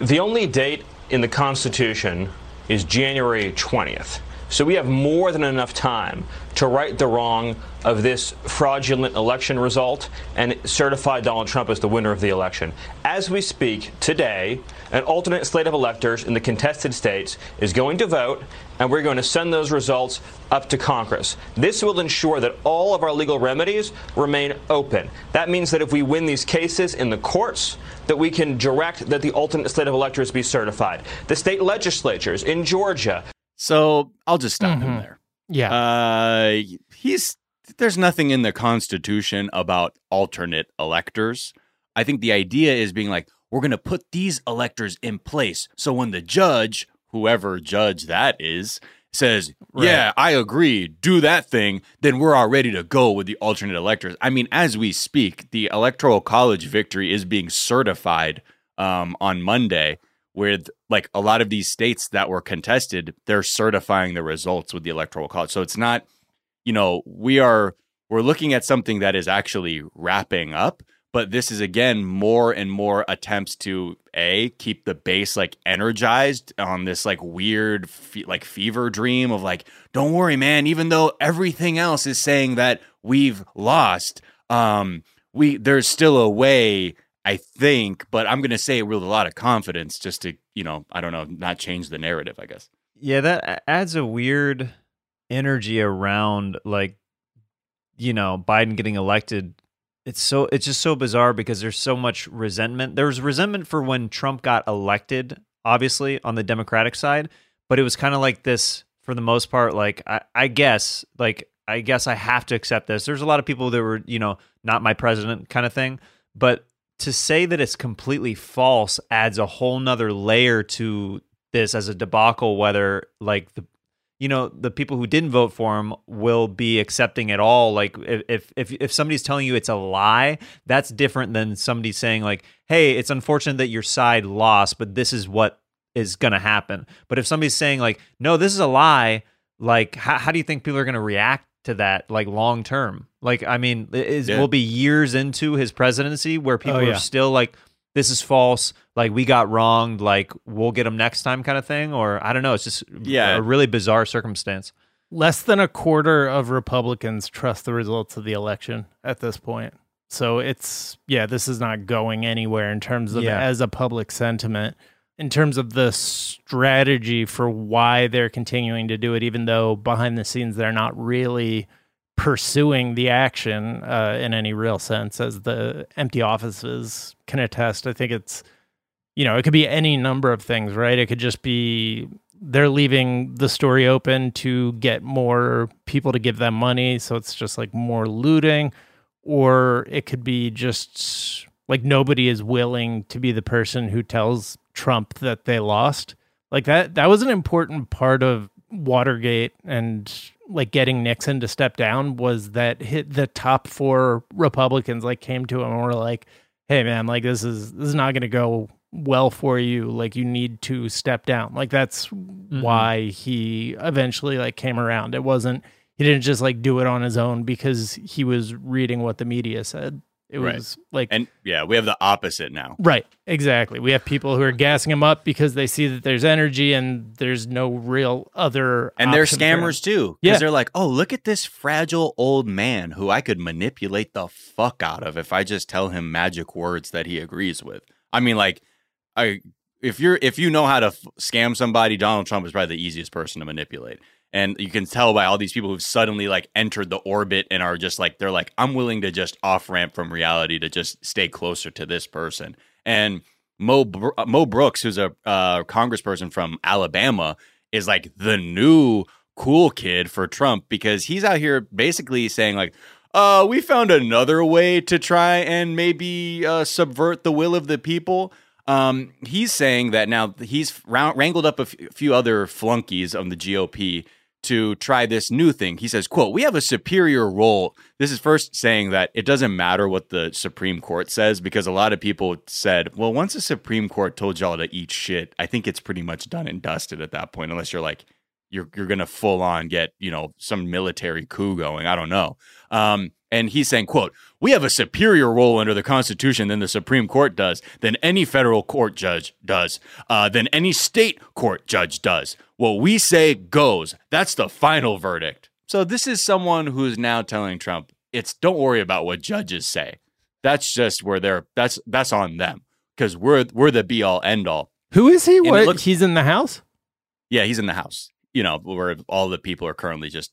Speaker 4: The only date in the Constitution is January 20th. So we have more than enough time to right the wrong of this fraudulent election result and certify Donald Trump as the winner of the election. As we speak today, an alternate slate of electors in the contested states is going to vote, and we're going to send those results up to Congress. This will ensure that all of our legal remedies remain open. That means that if we win these cases in the courts, that we can direct that the alternate slate of electors be certified. The state legislatures in Georgia,
Speaker 2: So I'll just stop him
Speaker 1: Mhm.
Speaker 2: there.
Speaker 1: Yeah,
Speaker 2: Uh, he's there's nothing in the Constitution about alternate electors. I think the idea is being like, we're going to put these electors in place. So when the judge, whoever judge that is, says,
Speaker 1: Right.
Speaker 2: yeah, I agree, do that thing, then we're all ready to go with the alternate electors. I mean, as we speak, the electoral college victory is being certified um, on Monday with like a lot of these states that were contested, they're certifying the results with the electoral college. So it's not, you know, we are we're looking at something that is actually wrapping up, but this is again more and more attempts to a keep the base like energized on this like weird fe- like fever dream of like don't worry man even though everything else is saying that we've lost um we there's still a way I think, but I'm going to say it with a lot of confidence just to, you know, I don't know, not change the narrative, I guess.
Speaker 3: Yeah, that adds a weird energy around like you know, Biden getting elected. It's so it's just so bizarre because there's so much resentment. There was resentment for when Trump got elected, obviously, on the Democratic side, but it was kind of like this for the most part like I, I guess like I guess I have to accept this. There's a lot of people that were, you know, not my president kind of thing, but to say that it's completely false adds a whole nother layer to this as a debacle whether like the you know the people who didn't vote for him will be accepting it all like if if if somebody's telling you it's a lie that's different than somebody saying like hey it's unfortunate that your side lost but this is what is going to happen but if somebody's saying like no this is a lie like how, how do you think people are going to react to that like long term like i mean it is
Speaker 2: Yeah.
Speaker 3: will be years into his presidency where people
Speaker 1: Oh, yeah.
Speaker 3: are still like this is false like we got wronged like we'll get them next time kind of thing or i don't know it's just
Speaker 2: Yeah.
Speaker 3: a really bizarre circumstance
Speaker 1: less than a quarter of Republicans trust the results of the election at this point. So it's yeah, this is not going anywhere in terms of
Speaker 3: Yeah.
Speaker 1: as a public sentiment. In terms of the strategy for why they're continuing to do it, even though behind the scenes they're not really pursuing the action uh, in any real sense, as the empty offices can attest. I think it's you know, it could be any number of things, right? It could just be they're leaving the story open to get more people to give them money. So it's just like more looting. Or it could be just like nobody is willing to be the person who tells Trump that they lost. Like that, that was an important part of Watergate and like getting Nixon to step down was that hit the top four Republicans like came to him and were like, hey man, like this is this is not gonna go well for you. Like you need to step down. Like that's mm-hmm. why he eventually like came around. It wasn't he didn't just like do it on his own because he was reading what the media said. It
Speaker 2: Right.
Speaker 1: was like
Speaker 2: And yeah, we have the opposite now.
Speaker 1: Right, exactly. We have people who are gassing him up because they see that there's energy and there's no real other.
Speaker 2: And they're
Speaker 1: option for him.
Speaker 2: scammers too.
Speaker 1: Yeah.
Speaker 2: Because they're like, oh, look at this fragile old man who I could manipulate the fuck out of if I just tell him magic words that he agrees with. I mean, like, I if you're if you know how to f- scam somebody, Donald Trump is probably the easiest person to manipulate. And you can tell by all these people who've suddenly like entered the orbit and are just like they're like, I'm willing to just off ramp from reality to just stay closer to this person. And Mo uh, Mo Brooks, who's a uh, congressperson from Alabama, is like the new cool kid for Trump because he's out here basically saying like, uh, we found another way to try and maybe uh, subvert the will of the people. Um, he's saying that now he's wrangled up a few other flunkies of the GOP to try this new thing. He says, quote, we have a superior role. This is first saying that it doesn't matter what the Supreme Court says because a lot of people said, well, once the Supreme Court told y'all to eat shit, I think it's pretty much done and dusted at that point, unless you're like, you're, you're to full on get, you know, some military coup going. I don't know. Um, and he's saying, quote, we have a superior role under the Constitution than the Supreme Court does, than any federal court judge does, uh, than any state court judge does. What we say goes. That's the final verdict. So this is someone who's now telling Trump, it's don't worry about what judges say. That's just where they're that's that's on them because we're we're the be all end all.
Speaker 1: Who is he? what looks, he's in the house?
Speaker 2: Yeah, he's in the house. You know, where all the people are currently just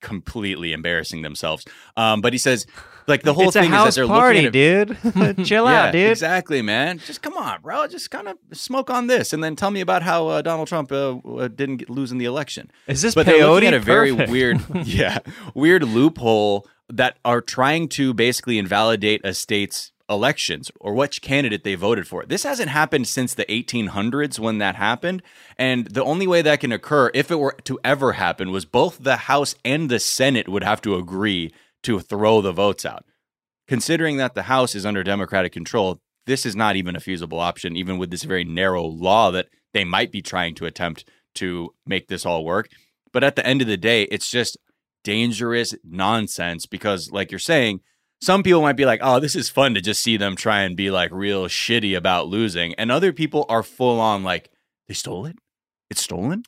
Speaker 2: completely embarrassing themselves. Um, but he says, like the whole
Speaker 3: it's
Speaker 2: thing
Speaker 3: is that
Speaker 2: they're
Speaker 3: party,
Speaker 2: looking
Speaker 3: at dude. [LAUGHS] [LAUGHS] Chill yeah, out, dude.
Speaker 2: Exactly, man. Just come on, bro. Just kind of smoke on this, and then tell me about how uh, Donald Trump uh, uh didn't get, lose in the election.
Speaker 3: Is this
Speaker 2: but
Speaker 3: peyote?
Speaker 2: they're looking at a
Speaker 3: very
Speaker 2: weird, [LAUGHS] yeah, weird loophole that are trying to basically invalidate a state's elections or which candidate they voted for. This hasn't happened since the 1800s when that happened. And the only way that can occur, if it were to ever happen, was both the House and the Senate would have to agree to throw the votes out. Considering that the House is under Democratic control, this is not even a feasible option, even with this very narrow law that they might be trying to attempt to make this all work. But at the end of the day, it's just dangerous nonsense because, like you're saying, some people might be like, oh, this is fun to just see them try and be like real shitty about losing. And other people are full on like, they stole it? It's stolen?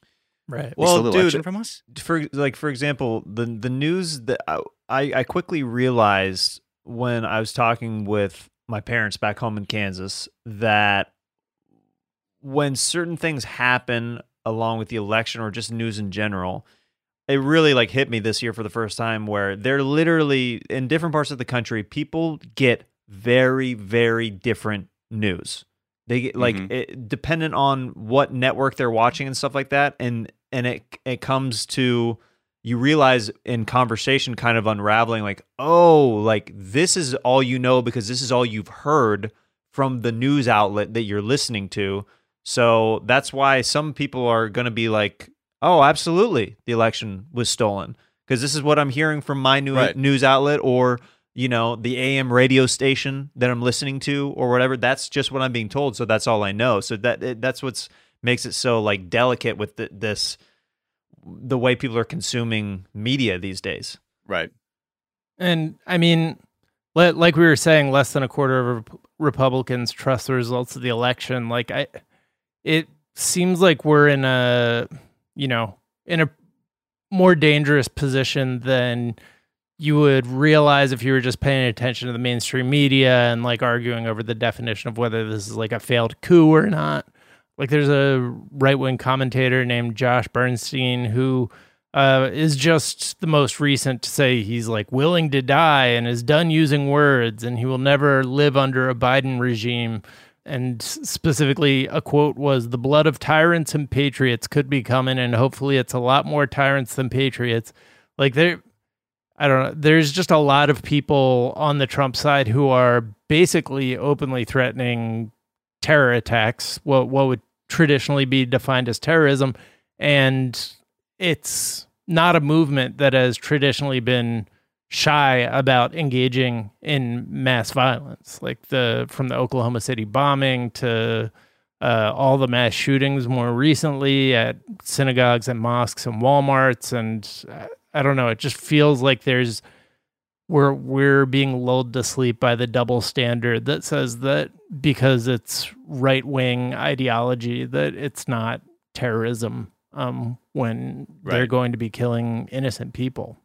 Speaker 1: Right. They
Speaker 3: well,
Speaker 2: dude, from us?
Speaker 3: For like, for example, the the news that I, I quickly realized when I was talking with my parents back home in Kansas that when certain things happen along with the election or just news in general, it really like hit me this year for the first time where they're literally in different parts of the country people get very very different news they get like mm-hmm. it, dependent on what network they're watching and stuff like that and and it it comes to you realize in conversation kind of unraveling like oh like this is all you know because this is all you've heard from the news outlet that you're listening to so that's why some people are going to be like oh, absolutely, the election was stolen because this is what I'm hearing from my new right. news outlet or you know the AM radio station that I'm listening to or whatever. That's just what I'm being told, so that's all I know. So that that's what's makes it so like delicate with the, this the way people are consuming media these days.
Speaker 2: Right.
Speaker 1: And I mean, like we were saying, less than a quarter of Republicans trust the results of the election. Like I, it seems like we're in a you know, in a more dangerous position than you would realize if you were just paying attention to the mainstream media and like arguing over the definition of whether this is like a failed coup or not. Like there's a right wing commentator named Josh Bernstein who uh, is just the most recent to say he's like willing to die and is done using words and he will never live under a Biden regime and specifically a quote was the blood of tyrants and patriots could be coming and hopefully it's a lot more tyrants than patriots. Like there i don't know there's just a lot of people on the trump side who are basically openly threatening terror attacks what what would traditionally be defined as terrorism. And it's not a movement that has traditionally been shy about engaging in mass violence, like the from the Oklahoma City bombing to uh, all the mass shootings more recently at synagogues and mosques and WalMarts, and uh, I don't know. It just feels like there's we're we're being lulled to sleep by the double standard that says that because it's right wing ideology that it's not terrorism um, when right. they're going to be killing innocent people.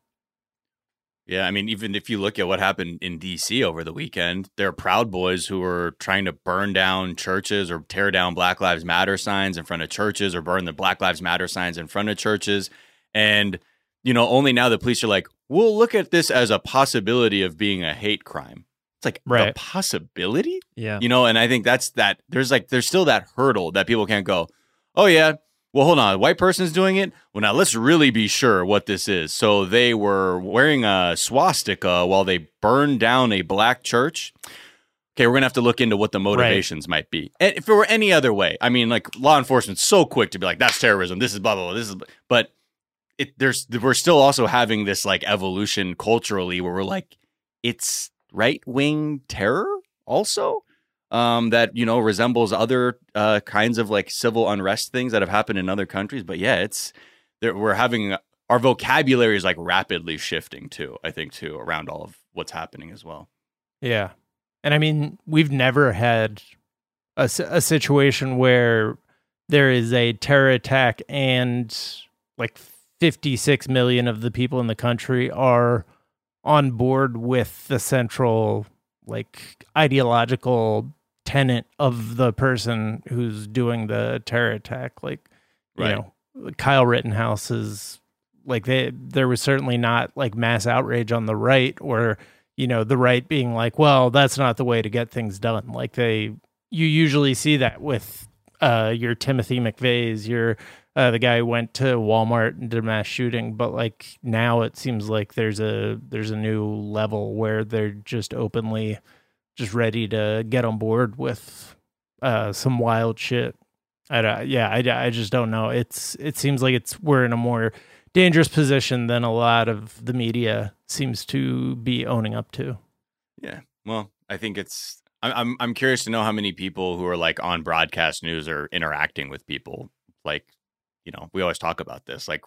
Speaker 2: Yeah, I mean, even if you look at what happened in DC over the weekend, there are Proud Boys who were trying to burn down churches or tear down Black Lives Matter signs in front of churches or burn the Black Lives Matter signs in front of churches. And you know, only now the police are like, we'll look at this as a possibility of being a hate crime. It's like
Speaker 1: Right.
Speaker 2: a possibility,
Speaker 3: Yeah.
Speaker 2: you know. And I think that's that. There's like there's still that hurdle that people can't go. Oh yeah, well hold on, a white person's doing it. Well now let's really be sure what this is. So they were wearing a swastika while they burned down a black church. Okay, we're gonna have to look into what the motivations might be. And if it were any other way, I mean, like law enforcement's so quick to be like, "That's terrorism. This is blah blah blah. This is," but it there's we're still also having this like evolution culturally where we're like, it's right wing terror also um, that you know resembles other uh, kinds of like civil unrest things that have happened in other countries. But yeah, it's we're having our vocabulary is like rapidly shifting too. I think too around all of what's happening as well.
Speaker 1: Yeah. And I mean, we've never had a situation where there is a terror attack and like 56 million of the people in the country are on board with the central like ideological tenet of the person who's doing the terror attack like you know Kyle Rittenhouse is like they there was certainly not like mass outrage on the right or you know the right being like well that's not the way to get things done. Like they you usually see that with uh your Timothy McVeigh's your uh, the guy who went to Walmart and did a mass shooting but like now it seems like there's a there's a new level where they're just openly just ready to get on board with uh some wild shit I don't, yeah I, I just don't know it's it seems like it's we're in a more dangerous position than a lot of the media seems to be owning up to.
Speaker 2: Yeah. Well, I think it's. I'm I'm I'm curious to know how many people who are like on broadcast news are interacting with people. Like, you know, we always talk about this. Like,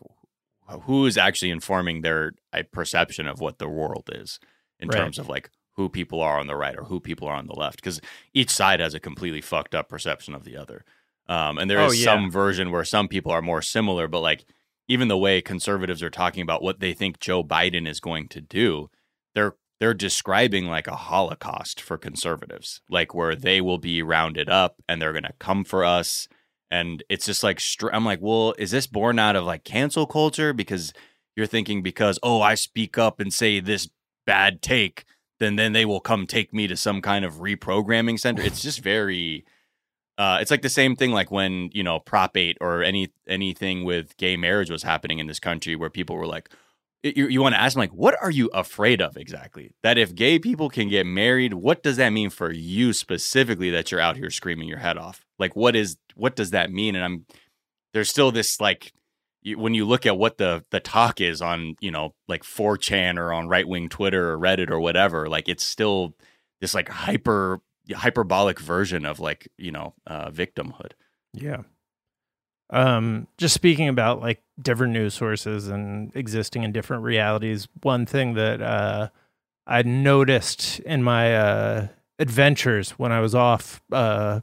Speaker 2: who is actually informing their uh, perception of what the world is in
Speaker 1: Right.
Speaker 2: terms of like who people are on the right or who people are on the left? Because each side has a completely fucked up perception of the other. Um, and there is
Speaker 3: Oh, yeah.
Speaker 2: some version where some people are more similar, but like even the way conservatives are talking about what they think Joe Biden is going to do, they're they're describing like a holocaust for conservatives, like where they will be rounded up and they're going to come for us. And it's just like, str- I'm like, well, is this born out of like cancel culture? Because you're thinking, because, oh, I speak up and say this bad take, then then they will come take me to some kind of reprogramming center. It's just very, uh, it's like the same thing like when you know Prop Eight or any anything with gay marriage was happening in this country, where people were like, you, you want to ask them like, what are you afraid of exactly? That if gay people can get married, what does that mean for you specifically? That you're out here screaming your head off? Like, what is what does that mean? And I'm there's still this like you, when you look at what the the talk is on you know like 4chan or on right wing Twitter or Reddit or whatever, like it's still this like hyper hyperbolic version of like you know uh, victimhood.
Speaker 1: Yeah. Um, just speaking about like different news sources and existing in different realities, one thing that uh, I noticed in my uh, adventures when I was off uh,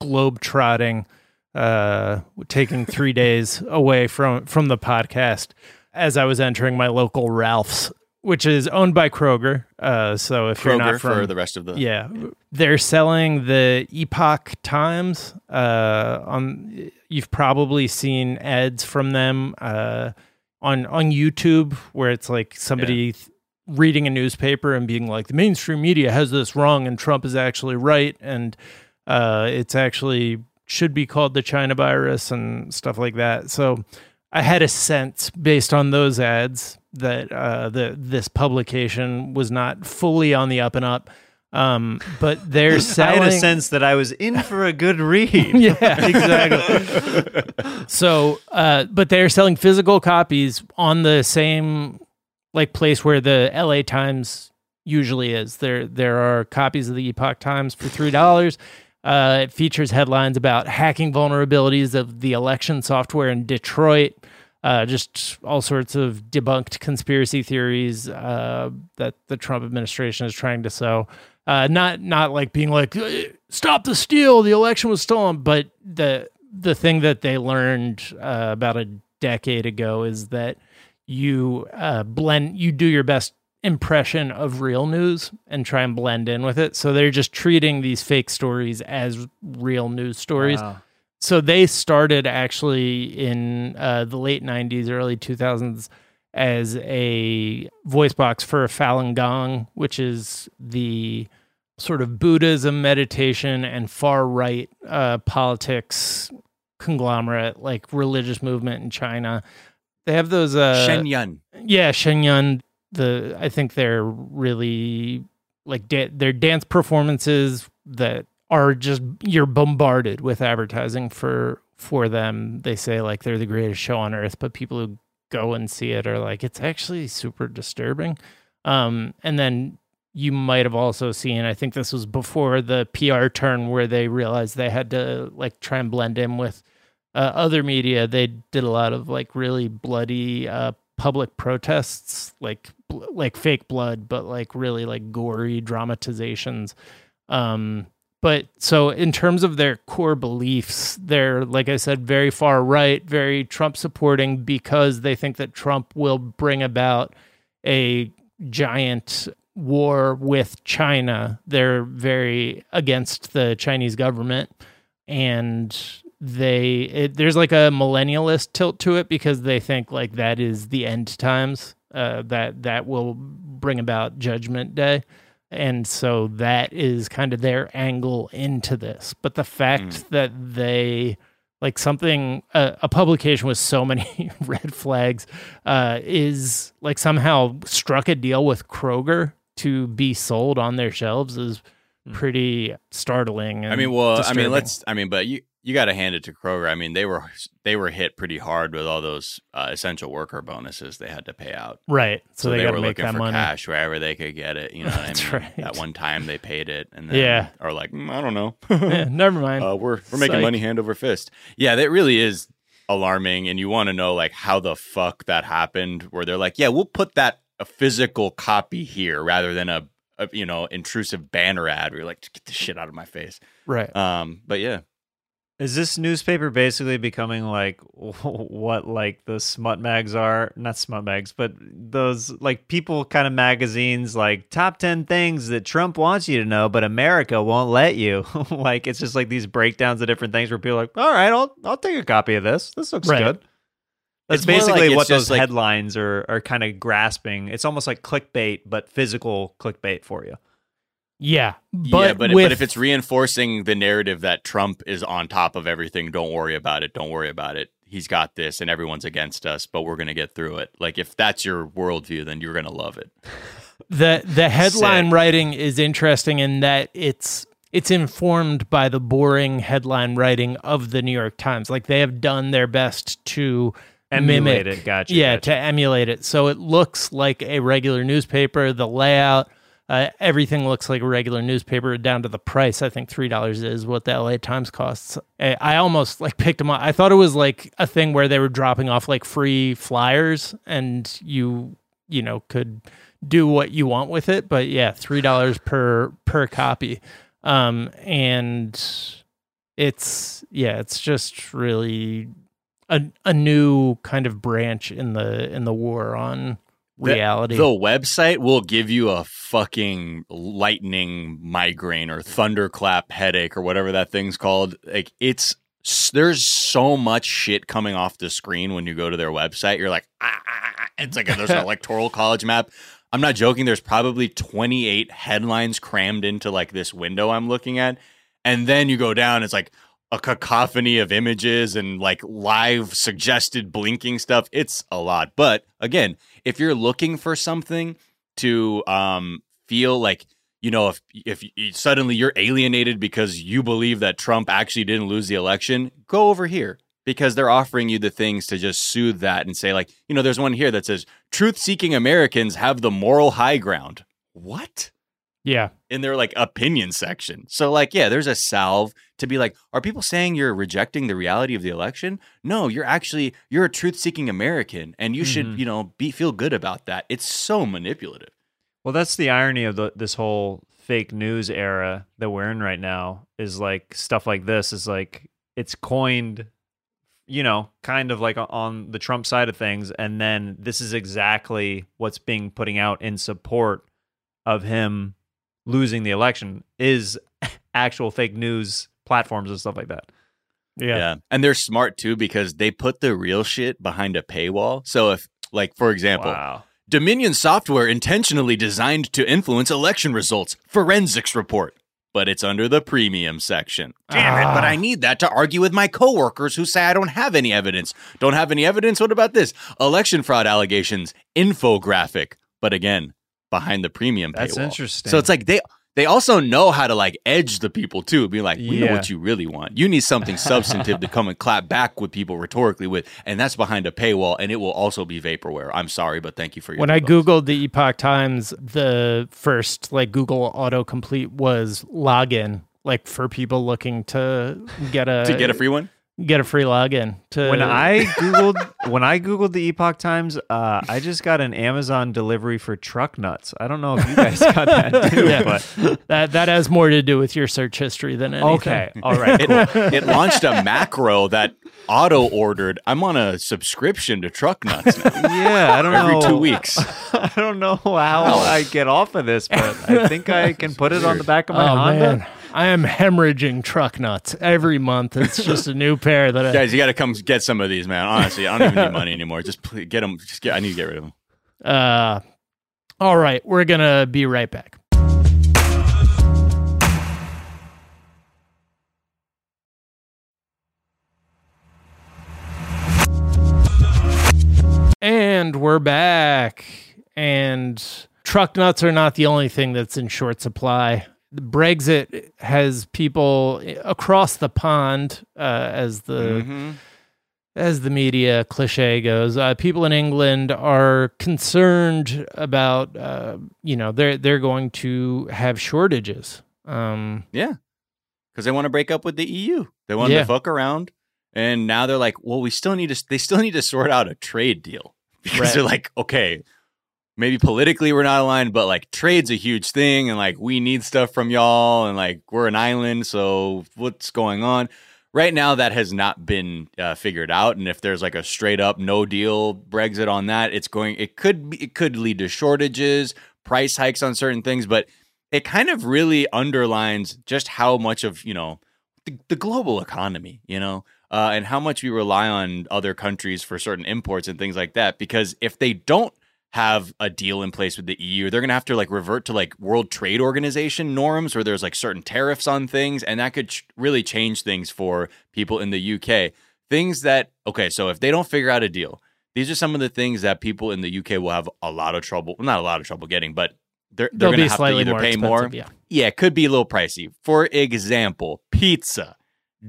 Speaker 1: globe trotting, uh, taking three days away from from the podcast, as I was entering my local Ralph's, which is owned by Kroger. Uh, so if you're not from
Speaker 2: for the rest of the
Speaker 1: yeah, they're selling the Epoch Times. Uh, on you've probably seen ads from them uh, on on YouTube where it's like somebody th- reading a newspaper and being like, the mainstream media has this wrong and Trump is actually right, and uh, it's actually should be called the China virus and stuff like that. So I had a sense based on those ads that uh, the this publication was not fully on the up and up. Um, but they're [LAUGHS]
Speaker 3: I
Speaker 1: selling.
Speaker 3: had a sense that I was in for a good read. [LAUGHS]
Speaker 1: yeah, exactly. so, uh, but they're selling physical copies on the same like place where the LA Times usually is. There, there are copies of the Epoch Times for three dollars. Uh, it features headlines about hacking vulnerabilities of the election software in Detroit. Uh, just all sorts of debunked conspiracy theories uh, that the Trump administration is trying to sow. Uh, not not like being like "Eh, stop the steal, the election was stolen, but the the thing that they learned uh, about a decade ago is that you uh, blend, you do your best impression of real news and try and blend in with it. So they're just treating these fake stories as real news stories.
Speaker 3: Wow.
Speaker 1: so they started actually in uh, the late 90s, early 2000s as a voice box for Falun Gong, which is the sort of Buddhism, meditation, and far right uh, politics conglomerate, like religious movement in China. They have those. Uh,
Speaker 2: Shen Yun.
Speaker 1: Yeah, Shen Yun. The I think they're really like da- their dance performances that are just you're bombarded with advertising for for them. They say like they're the greatest show on earth, but people who go and see it are like it's actually super disturbing. Um, and then you might have also seen i think this was before the pr turn where they realized they had to like try and blend in with uh, other media they did a lot of like really bloody uh, public protests like like fake blood but like really like gory dramatizations um but so in terms of their core beliefs they're like i said very far right very trump supporting because they think that trump will bring about a giant war with China. They're very against the Chinese government and they it, there's like a millennialist tilt to it because they think like that is the end times uh, that that will bring about judgment day and so that is kind of their angle into this but the fact mm. that they like something uh, a publication with so many [LAUGHS] red flags uh, is like somehow struck a deal with Kroger to be sold on their shelves is hmm. pretty startling.
Speaker 2: I mean, well, disturbing. I mean, let's. I mean, but you you got to hand it to Kroger. I mean, they were they were hit pretty hard with all those uh, essential worker bonuses they had to pay out.
Speaker 1: Right.
Speaker 2: So, so they, they were looking for money. cash wherever they could get it. You know I [LAUGHS] mean? Right. That one time they paid it, and then yeah, or like mm, I don't know. [LAUGHS]
Speaker 1: yeah, never mind. [LAUGHS]
Speaker 2: Uh, we're we're making Psych. money hand over fist. Yeah, that really is alarming, and you want to know like how the fuck that happened. Where they're like, yeah, we'll put that a physical copy here rather than a, a you know intrusive banner ad where you're like get the shit out of my face
Speaker 1: right
Speaker 2: um but yeah
Speaker 3: is this newspaper basically becoming like [LAUGHS] what like the smut mags are? Not smut mags, but those like people kind of magazines like top 10 things that Trump wants you to know but America won't let you. [LAUGHS] like it's just like these breakdowns of different things where people are like, "All right, I'll I'll take a copy of this. This looks right. good." That's basically like what those like, headlines are are kind of grasping. It's almost like clickbait, but physical clickbait for you.
Speaker 1: Yeah,
Speaker 2: but yeah, but, with... but if it's reinforcing the narrative that Trump is on top of everything, don't worry about it. Don't worry about it. He's got this, and everyone's against us, but we're gonna get through it. Like if that's your worldview, then you're gonna love it. [LAUGHS]
Speaker 1: the The headline Sick. writing is interesting in that it's it's informed by the boring headline writing of the New York Times. Like they have done their best to
Speaker 3: emulate
Speaker 1: mimic,
Speaker 3: it. Gotcha.
Speaker 1: Yeah,
Speaker 3: gotcha.
Speaker 1: to emulate it. So it looks like a regular newspaper. The layout, uh, everything looks like a regular newspaper down to the price. I think three dollars is what the LA Times costs. I almost like picked them up. I thought it was like a thing where they were dropping off like free flyers, and you you know could do what you want with it. But yeah, three dollars per per copy. Um, and it's yeah, it's just really a a new kind of branch in the in the war on reality.
Speaker 2: The, the, website will give you a fucking lightning migraine or thunderclap headache or whatever that thing's called. Like it's there's so much shit coming off the screen when you go to their website. You're like, ah, ah, ah. ah. it's like a, there's an [LAUGHS] electoral college map. I'm not joking. There's probably 28 headlines crammed into like this window I'm looking at. And then you go down, it's like, a cacophony of images and like live suggested blinking stuff. It's a lot. But again, if you're looking for something to um, feel like you know if if suddenly you're alienated because you believe that Trump actually didn't lose the election, go over here because they're offering you the things to just soothe that and say like, you know, there's one here that says truth-seeking Americans have the moral high ground. What?
Speaker 1: Yeah.
Speaker 2: In their like opinion section. So like, yeah, there's a salve to be like, are people saying you're rejecting the reality of the election? No, you're actually you're a truth-seeking American and you mm-hmm. should, you know, be feel good about that. It's so manipulative.
Speaker 3: Well, that's the irony of the, this whole fake news era that we're in right now is like stuff like this is like it's coined you know, kind of like on the Trump side of things and then this is exactly what's being putting out in support of him losing the election is [LAUGHS] actual fake news platforms and stuff like that.
Speaker 1: Yeah.
Speaker 2: Yeah. And they're smart too because they put the real shit behind a paywall. So if like for example,
Speaker 3: Wow.
Speaker 2: Dominion software intentionally designed to influence election results, forensics report. But it's under the premium section. Damn it, but
Speaker 1: Ah.
Speaker 2: I need that to argue with my coworkers who say I don't have any evidence. Don't have any evidence? What about this? Election fraud allegations, infographic. But again, behind the premium paywall.
Speaker 3: That's interesting.
Speaker 2: So it's like they they also know how to like edge the people too, be like, we know what you really want. You need something [LAUGHS] substantive to come and clap back with people rhetorically with, and that's behind a paywall, and it will also be vaporware. I'm sorry, but thank you for your.
Speaker 1: When I googled the Epoch Times, the first like Google autocomplete was login, like for people looking to get a
Speaker 2: to get a free one,
Speaker 1: get a free login. To
Speaker 3: when I googled [LAUGHS] when I googled the Epoch Times, uh, I just got an Amazon delivery for truck nuts. I don't know if you guys got that [LAUGHS] too,
Speaker 1: Yeah.
Speaker 3: but
Speaker 1: that that has more to do with your search history than anything.
Speaker 3: okay, [LAUGHS] all right.
Speaker 2: it,
Speaker 3: cool.
Speaker 2: it launched a macro that auto ordered. I'm on a subscription to Truck Nuts now,
Speaker 3: Yeah, I don't
Speaker 2: every
Speaker 3: know.
Speaker 2: two weeks.
Speaker 3: I don't know how I get off of this, but I think I can put it on the back of my
Speaker 1: Oh
Speaker 3: Honda.
Speaker 1: man, I am hemorrhaging truck nuts every month. It's [LAUGHS] just a new pair that I.
Speaker 2: Guys, you got to come get some of these, man. Honestly, I don't even need money anymore. Just please get them. Just get. I need to get rid of them.
Speaker 1: Uh, all right, we're gonna be right back. And we're back. And truck nuts are not the only thing that's in short supply. Brexit has people across the pond, uh, as the
Speaker 2: Mm-hmm.
Speaker 1: as the media cliche goes, uh, people in England are concerned about, uh, you know, they're they're going to have shortages. Um,
Speaker 2: Yeah, because they want to break up with the EU. They want
Speaker 1: Yeah.
Speaker 2: to fuck around, and now they're like, well, we still need to. They still need to sort out a trade deal [LAUGHS] because
Speaker 1: Right.
Speaker 2: they're like, okay, maybe politically we're not aligned, but like trade's a huge thing, and like we need stuff from y'all, and like we're an island, so what's going on? Right now, that has not been uh, figured out, and if there's like a straight up no deal Brexit on that, it's going. It could be, it could lead to shortages, price hikes on certain things, but it kind of really underlines just how much of you know the, the global economy, you know, uh, and how much we rely on other countries for certain imports and things like that. Because if they don't have a deal in place with the EU, they're gonna have to like revert to like World Trade Organization norms, where there's like certain tariffs on things, and that could ch- really change things for people in the UK. Things that okay, so if they don't figure out a deal, these are some of the things that people in the UK will have a lot of trouble, well, not a lot of trouble getting, but they're they're gonna have to either
Speaker 1: more
Speaker 2: pay more.
Speaker 1: Yeah.
Speaker 2: yeah, it could be a little pricey. For example, pizza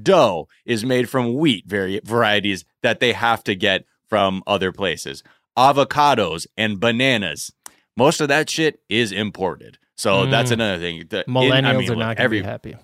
Speaker 2: dough is made from wheat vari- varieties that they have to get from other places. Avocados and bananas, most of that shit is imported. So
Speaker 1: Mm.
Speaker 2: that's another thing. The- in-
Speaker 1: Millennials
Speaker 2: I mean,
Speaker 1: are not going to
Speaker 2: every
Speaker 1: be happy.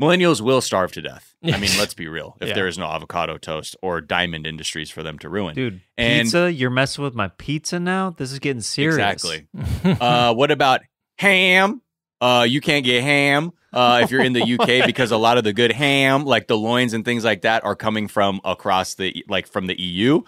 Speaker 2: millennials will starve to death. I mean, [LAUGHS] let's be real. If
Speaker 1: Yeah.
Speaker 2: there is no avocado toast or diamond industries for them to ruin,
Speaker 3: Dude,
Speaker 2: And-
Speaker 3: pizza? You're messing with my pizza now? This is getting serious.
Speaker 2: Exactly. [LAUGHS] uh, what about ham? Uh, you can't get ham uh, if you're in the [LAUGHS] UK because a lot of the good ham, like the loins and things like that, are coming from across the like from the EU.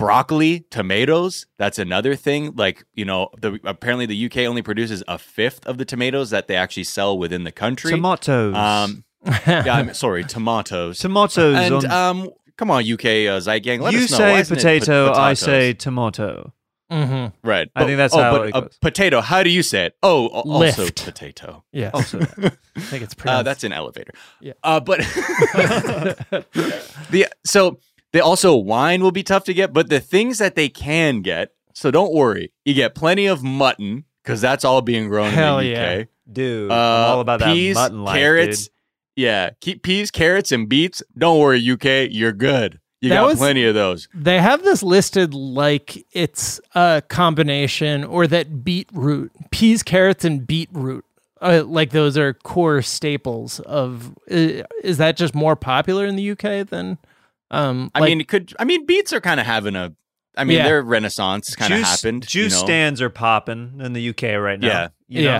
Speaker 2: Broccoli, tomatoes, that's another thing. Like you know, the apparently the UK only produces a fifth of the tomatoes that they actually sell within the country.
Speaker 3: Tomatoes.
Speaker 2: Um, [LAUGHS] yeah, I'm sorry, tomatoes.
Speaker 3: Tomatoes.
Speaker 2: and
Speaker 3: on-
Speaker 2: um, come on, UK uh, Zeitgang, let
Speaker 3: you
Speaker 2: us know. Why
Speaker 3: say potato,
Speaker 2: pot-
Speaker 3: I say tomato.
Speaker 1: hmm
Speaker 2: Right.
Speaker 3: I think that's
Speaker 2: oh,
Speaker 3: how
Speaker 2: but
Speaker 3: it
Speaker 2: a
Speaker 3: goes.
Speaker 2: potato. How do you say it? Oh, a- also
Speaker 1: Lift.
Speaker 2: potato.
Speaker 1: Yeah.
Speaker 3: Also, [LAUGHS]
Speaker 1: I think it's
Speaker 2: Uh, that's an elevator.
Speaker 1: Yeah.
Speaker 2: Uh, but [LAUGHS] the so they also wine will be tough to get, but the things that they can get. So don't worry, you get plenty of mutton because that's all being grown
Speaker 1: Hell
Speaker 2: in the
Speaker 1: yeah.
Speaker 2: UK.
Speaker 3: dude,
Speaker 2: Uh,
Speaker 3: I'm all about
Speaker 2: peas,
Speaker 3: that mutton life,
Speaker 2: carrots.
Speaker 3: dude.
Speaker 2: Yeah, keep peas, carrots, and beets. Don't worry, UK, you're good. You
Speaker 1: That
Speaker 2: got
Speaker 1: was-
Speaker 2: plenty of those.
Speaker 1: They have this listed like it's a combination or that beetroot, peas, carrots, and beetroot. Uh, like those are core staples of. Uh, is that just more popular in the UK than? Um,
Speaker 2: I
Speaker 1: like-
Speaker 2: mean, it could I mean, beets are kind of having a. I mean,
Speaker 1: Yeah.
Speaker 2: their renaissance kind of
Speaker 3: Juice-
Speaker 2: happened. you
Speaker 3: Juice
Speaker 2: know?
Speaker 3: stands are popping in the UK right now.
Speaker 2: Yeah.
Speaker 3: You
Speaker 1: yeah.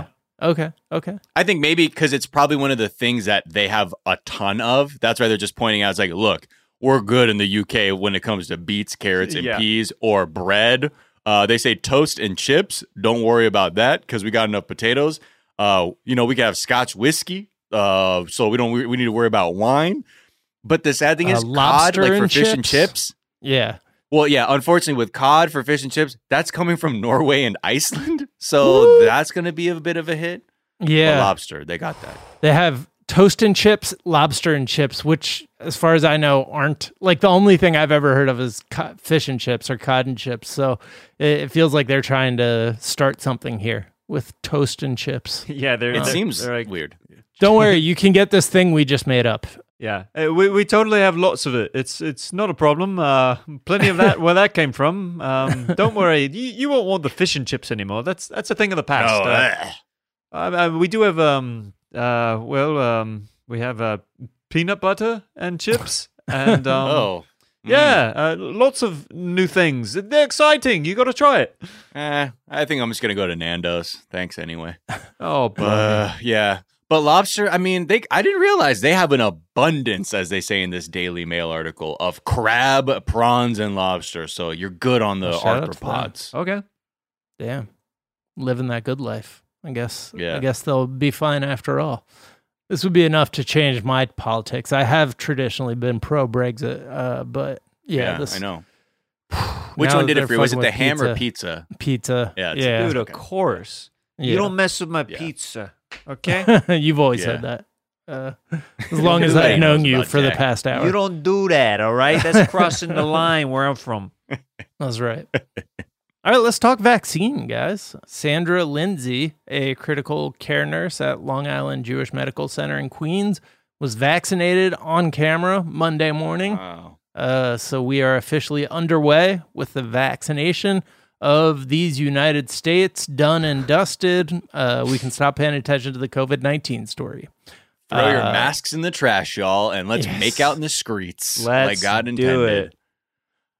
Speaker 3: know?
Speaker 1: Okay. Okay.
Speaker 2: I think maybe because it's probably one of the things that they have a ton of. That's why they're just pointing out. It's like, look, we're good in the UK when it comes to beets, carrots, and
Speaker 3: Yeah.
Speaker 2: peas or bread. Uh, they say toast and chips. Don't worry about that because we got enough potatoes. Uh, you know, we can have Scotch whiskey. Uh, so we don't. We, we need to worry about wine. But the sad thing
Speaker 1: Uh,
Speaker 2: is, cod, like for
Speaker 1: and
Speaker 2: fish and
Speaker 1: chips?
Speaker 2: chips.
Speaker 1: Yeah.
Speaker 2: Well, yeah, unfortunately, with cod for fish and chips, that's coming from [LAUGHS] Norway and Iceland, [LAUGHS] so that's going to be a bit of a hit. But
Speaker 1: Yeah.
Speaker 2: lobster, they got that.
Speaker 1: They have toast and chips, lobster and chips, which, as far as I know, aren't like the only thing I've ever heard of is co- fish and chips or cod and chips. So it, it feels like they're trying to start something here with toast and chips. [LAUGHS]
Speaker 3: Yeah, they're,
Speaker 2: It
Speaker 3: they're-
Speaker 2: seems
Speaker 3: they're like,
Speaker 2: weird.
Speaker 1: Don't worry, you can get this thing we just made up.
Speaker 3: Yeah, Uh, we we totally have lots of it. It's it's not a problem. Uh, plenty of that. [LAUGHS] where that came from. Um, don't worry, you, you won't want the fish and chips anymore. That's that's a thing of the past.
Speaker 2: Oh,
Speaker 3: Uh. Uh, uh, we do have um uh well um we have uh peanut butter and chips [LAUGHS] and um
Speaker 2: oh, Mm.
Speaker 3: yeah uh, lots of new things. They're exciting. You got to try it.
Speaker 2: Eh, I think I'm just gonna go to Nando's. Thanks anyway.
Speaker 3: Oh, blimey.
Speaker 2: Uh, yeah. But lobster, I mean, they I didn't realize they have an abundance, as they say in this Daily Mail article, of crab, prawns, and lobster. So you're good on the
Speaker 1: Well, shout out to them.
Speaker 2: arthropods.
Speaker 3: okay.
Speaker 1: Damn. Living that good life. I guess.
Speaker 2: Yeah.
Speaker 1: I guess they'll be fine after all. This would be enough to change my politics. I have traditionally been pro Brexit, uh, but yeah, this,
Speaker 2: I know. [SIGHS] Which one did it for you? Was it the
Speaker 1: with
Speaker 2: ham or pizza?
Speaker 1: Pizza.
Speaker 2: Yeah, it's-
Speaker 1: yeah.
Speaker 3: Dude,
Speaker 2: Okay.
Speaker 3: of course.
Speaker 1: yeah.
Speaker 3: You don't mess with my
Speaker 2: Yeah.
Speaker 3: pizza. Okay. [LAUGHS]
Speaker 1: You've always
Speaker 2: Yeah.
Speaker 1: said that. Uh, [LAUGHS] as long as I've known you
Speaker 2: about
Speaker 1: for the past hour.
Speaker 3: you don't do that. All right. That's crossing the [LAUGHS] line where I'm from.
Speaker 1: That's right. All right, let's talk vaccine, guys. Sandra Lindsay, a critical care nurse at Long Island Jewish Medical Center in Queens, was vaccinated on camera Monday morning.
Speaker 2: Wow.
Speaker 1: Uh, so we are officially underway with the vaccination of these United States, done and dusted. Uh, we can stop paying attention to the COVID 19 story.
Speaker 2: Throw your
Speaker 1: Uh,
Speaker 2: masks in the trash, y'all, and let's
Speaker 1: yes.
Speaker 2: make out in the streets
Speaker 3: Let's
Speaker 2: like God intended.
Speaker 3: it.